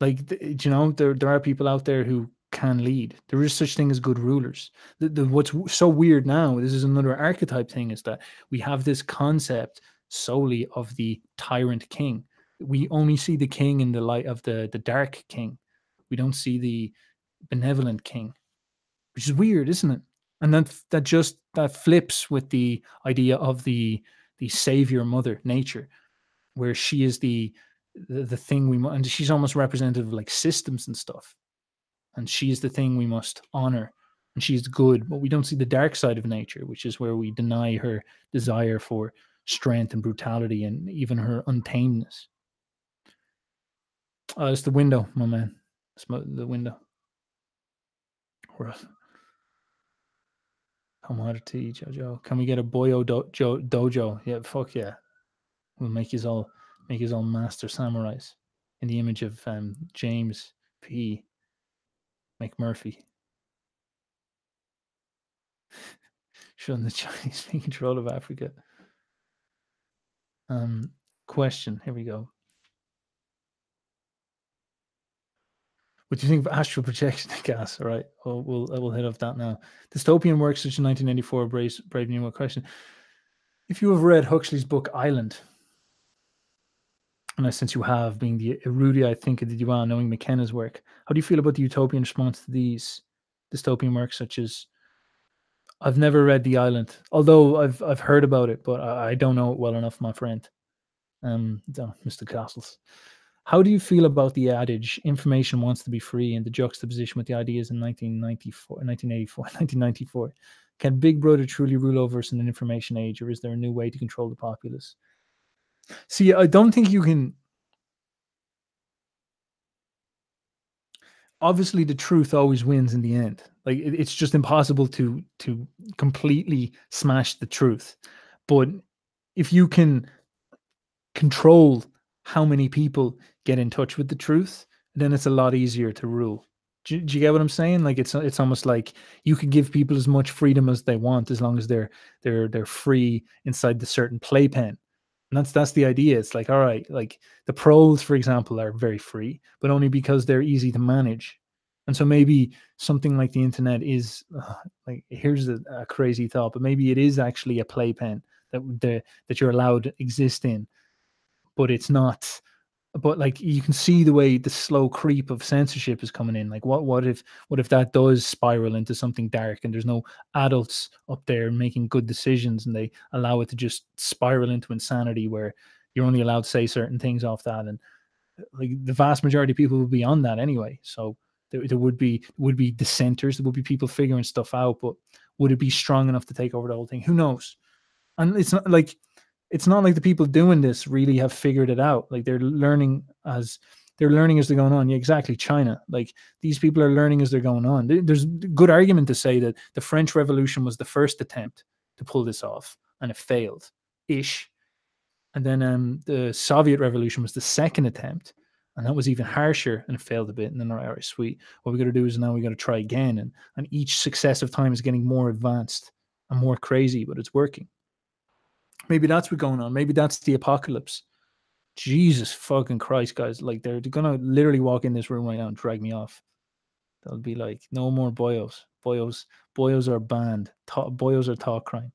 Like you know, there there are people out there who can lead. There is such thing as good rulers. The, the, what's so weird now, this is another archetype thing, is that we have this concept solely of the tyrant king. We only see the king in the light of the the dark king. We don't see the benevolent king which is weird, isn't it? And then that just that flips with the idea of the the savior mother nature, where she is the the, the thing we and she's almost representative of like systems and stuff, and she's the thing we must honor, and she's good, but we don't see the dark side of nature, which is where we deny her desire for strength and brutality and even her untameness Oh, it's the window, my man. It's the window. Commodity Jojo. Can we get a Boyo do, jo, Dojo? Yeah, fuck yeah. We'll make his all make his own master samurais in the image of um, James P. McMurphy. Showing the Chinese in control of Africa. Um, question. Here we go. What do you think of astral projection gas? All right, we'll we'll we'll hit off that now. Dystopian works such as 1994, Brave, Brave New World question. If you have read Huxley's book Island, and since you have, being the erudite, I think, did you are knowing McKenna's work, how do you feel about the utopian response to these dystopian works, such as? I've never read The Island, although I've I've heard about it, but I, I don't know it well enough, my friend. Um, Mr. Castles. How do you feel about the adage information wants to be free and the juxtaposition with the ideas in 1994, 1984, 1994? Can Big Brother truly rule over us in an information age, or is there a new way to control the populace? See, I don't think you can. Obviously, the truth always wins in the end. Like it's just impossible to to completely smash the truth. But if you can control how many people get in touch with the truth, then it's a lot easier to rule. Do, do, you get what I'm saying? Like it's it's almost like you can give people as much freedom as they want as long as they're they're they're free inside the certain playpen. And that's that's the idea. It's like, all right, like the proles, for example, are very free, but only because they're easy to manage. And so maybe something like the internet is uh, like here's a, a, crazy thought, but maybe it is actually a playpen that the that you're allowed exist in but it's not but like you can see the way the slow creep of censorship is coming in like what what if what if that does spiral into something dark and there's no adults up there making good decisions and they allow it to just spiral into insanity where you're only allowed to say certain things off that and uh, like the vast majority of people will be on that anyway so There, there would be would be dissenters. There would be people figuring stuff out. But would it be strong enough to take over the whole thing? Who knows? And it's not like it's not like the people doing this really have figured it out. Like they're learning as they're learning as they're going on. Yeah, exactly. China, like these people are learning as they're going on. There's good argument to say that the French Revolution was the first attempt to pull this off, and it failed, ish. And then um, the Soviet Revolution was the second attempt, and that was even harsher, and it failed a bit. And then, all right, sweet. What we got to do is now we got to try again, and and each successive time is getting more advanced and more crazy, but it's working. Maybe that's what's going on. Maybe that's the apocalypse Jesus fucking Christ, guys. Like they're, gonna literally walk in this room right now and drag me off. They'll be like, no more boyos. Boyos, boyos are banned. Ta- boyos are thoughtcrime.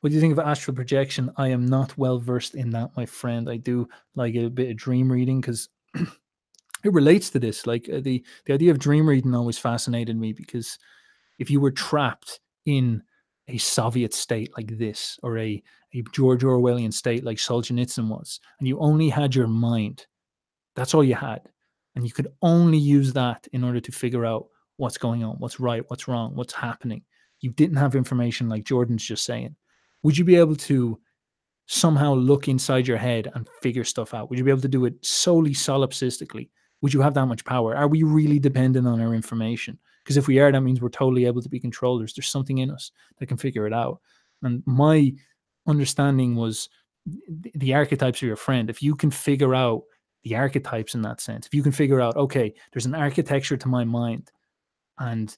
What do you think of astral projection? I am not well versed in that, my friend. I do like a bit of dream reading because it relates to this. Like uh, the the idea of dream reading always fascinated me because if you were trapped in a Soviet state like this, or a, a George Orwellian state like Solzhenitsyn was, and you only had your mind. That's all you had. And you could only use that in order to figure out what's going on, what's right, what's wrong, what's happening. You didn't have information like Jordan's just saying. Would you be able to somehow look inside your head and figure stuff out? Would you be able to do it solely solipsistically? Would you have that much power? Are we really dependent on our information? Because if we are, that means we're totally able to be controllers. There's something in us that can figure it out. And my understanding was the archetypes are your friend. If you can figure out the archetypes in that sense, if you can figure out, okay, there's an architecture to my mind, and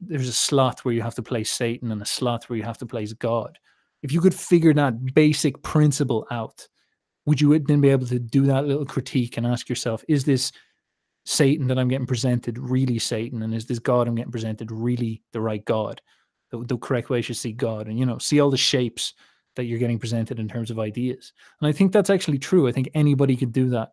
there's a slot where you have to place Satan and a slot where you have to place God. If you could figure that basic principle out, would you then be able to do that little critique and ask yourself, is this Satan that I'm getting presented really Satan? And is this God I'm getting presented really the right God? The, the correct way to see God? And, you know, see all the shapes that you're getting presented in terms of ideas. And I think that's actually true. I think anybody could do that.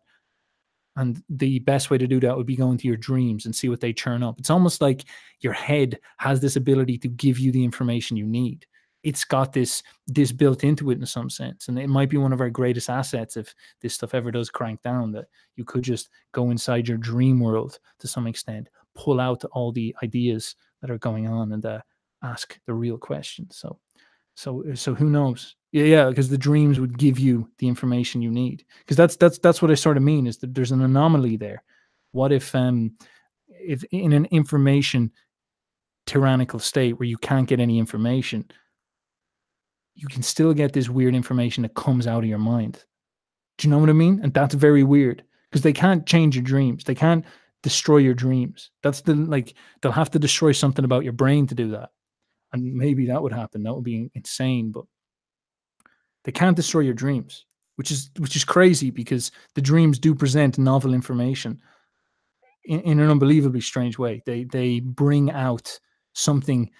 And the best way to do that would be going to your dreams and see what they churn up. It's almost like your head has this ability to give you the information you need it's got this this built into it in some sense. And it might be one of our greatest assets if this stuff ever does crank down that you could just go inside your dream world to some extent pull out all the ideas that are going on and uh, ask the real questions. So so so who knows? Yeah yeah because the dreams would give you the information you need. Because that's that's that's what i sort of mean is that there's an anomaly there. What if um if in an information tyrannical state where you can't get any information you can still get this weird information that comes out of your mind. Do you know what I mean? And that's very weird because they can't change your dreams. They can't destroy your dreams. That's the like they'll have to destroy something about your brain to do that. And maybe that would happen. That would be insane, but they can't destroy your dreams, which is which is crazy because the dreams do present novel information in, in an unbelievably strange way. They they bring out something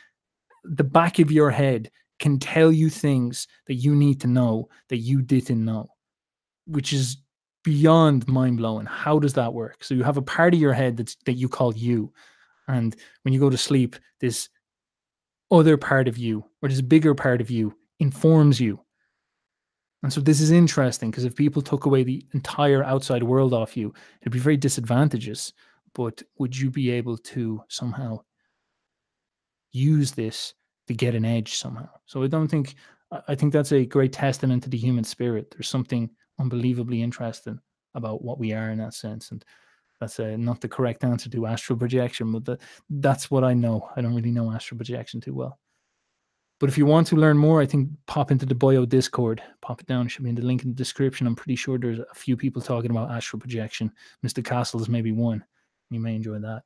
the back of your head can tell you things that you need to know that you didn't know, which is beyond mind blowing. How does that work? So you have a part of your head that's that you call you, and when you go to sleep, this other part of you or this bigger part of you informs you. And so this is interesting because if people took away the entire outside world off you, it'd be very disadvantageous. But would you be able to somehow use this to get an edge somehow. So I don't think I think that's a great testament to the human spirit. There's something unbelievably interesting about what we are in that sense, and that's a, not the correct answer to astral projection, but the, that's what I know. I don't really know astral projection too well. But if you want to learn more, I think pop into the Boyo Discord. Pop it down. It should be in the link in the description. I'm pretty sure there's a few people talking about astral projection. Mr. Castle is maybe one. You may enjoy that.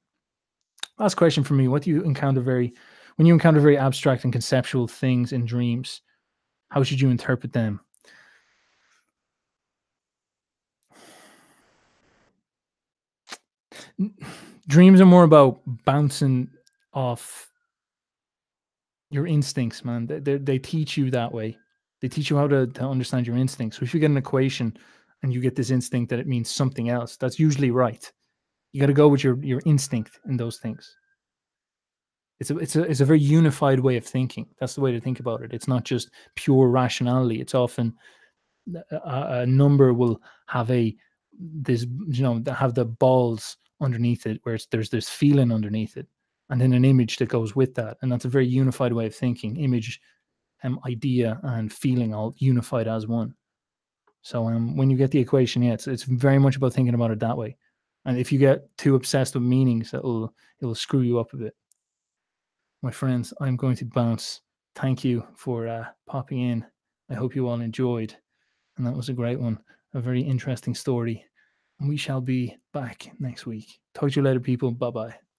Last question for me. What do you encounter very when you encounter very abstract and conceptual things in dreams, how should you interpret them? Dreams are more about bouncing off your instincts, man. They, they, they teach you that way. They teach you how to, to understand your instincts. So if you get an equation and you get this instinct that it means something else, that's usually right. You got to go with your, your instinct in those things it's a it's a it's a very unified way of thinking. That's the way to think about it. It's not just pure rationality. It's often a, a number will have a this you know have the balls underneath it where there's this feeling underneath it and then an image that goes with that and that's a very unified way of thinking image um, idea and feeling all unified as one so um, when you get the equation yeah it's, it's very much about thinking about it that way and if you get too obsessed with meanings it'll it'll screw you up a bit my friends i'm going to bounce thank you for uh, popping in i hope you all enjoyed and that was a great one a very interesting story. And we shall be back next week. Talk to you later, people. Bye bye.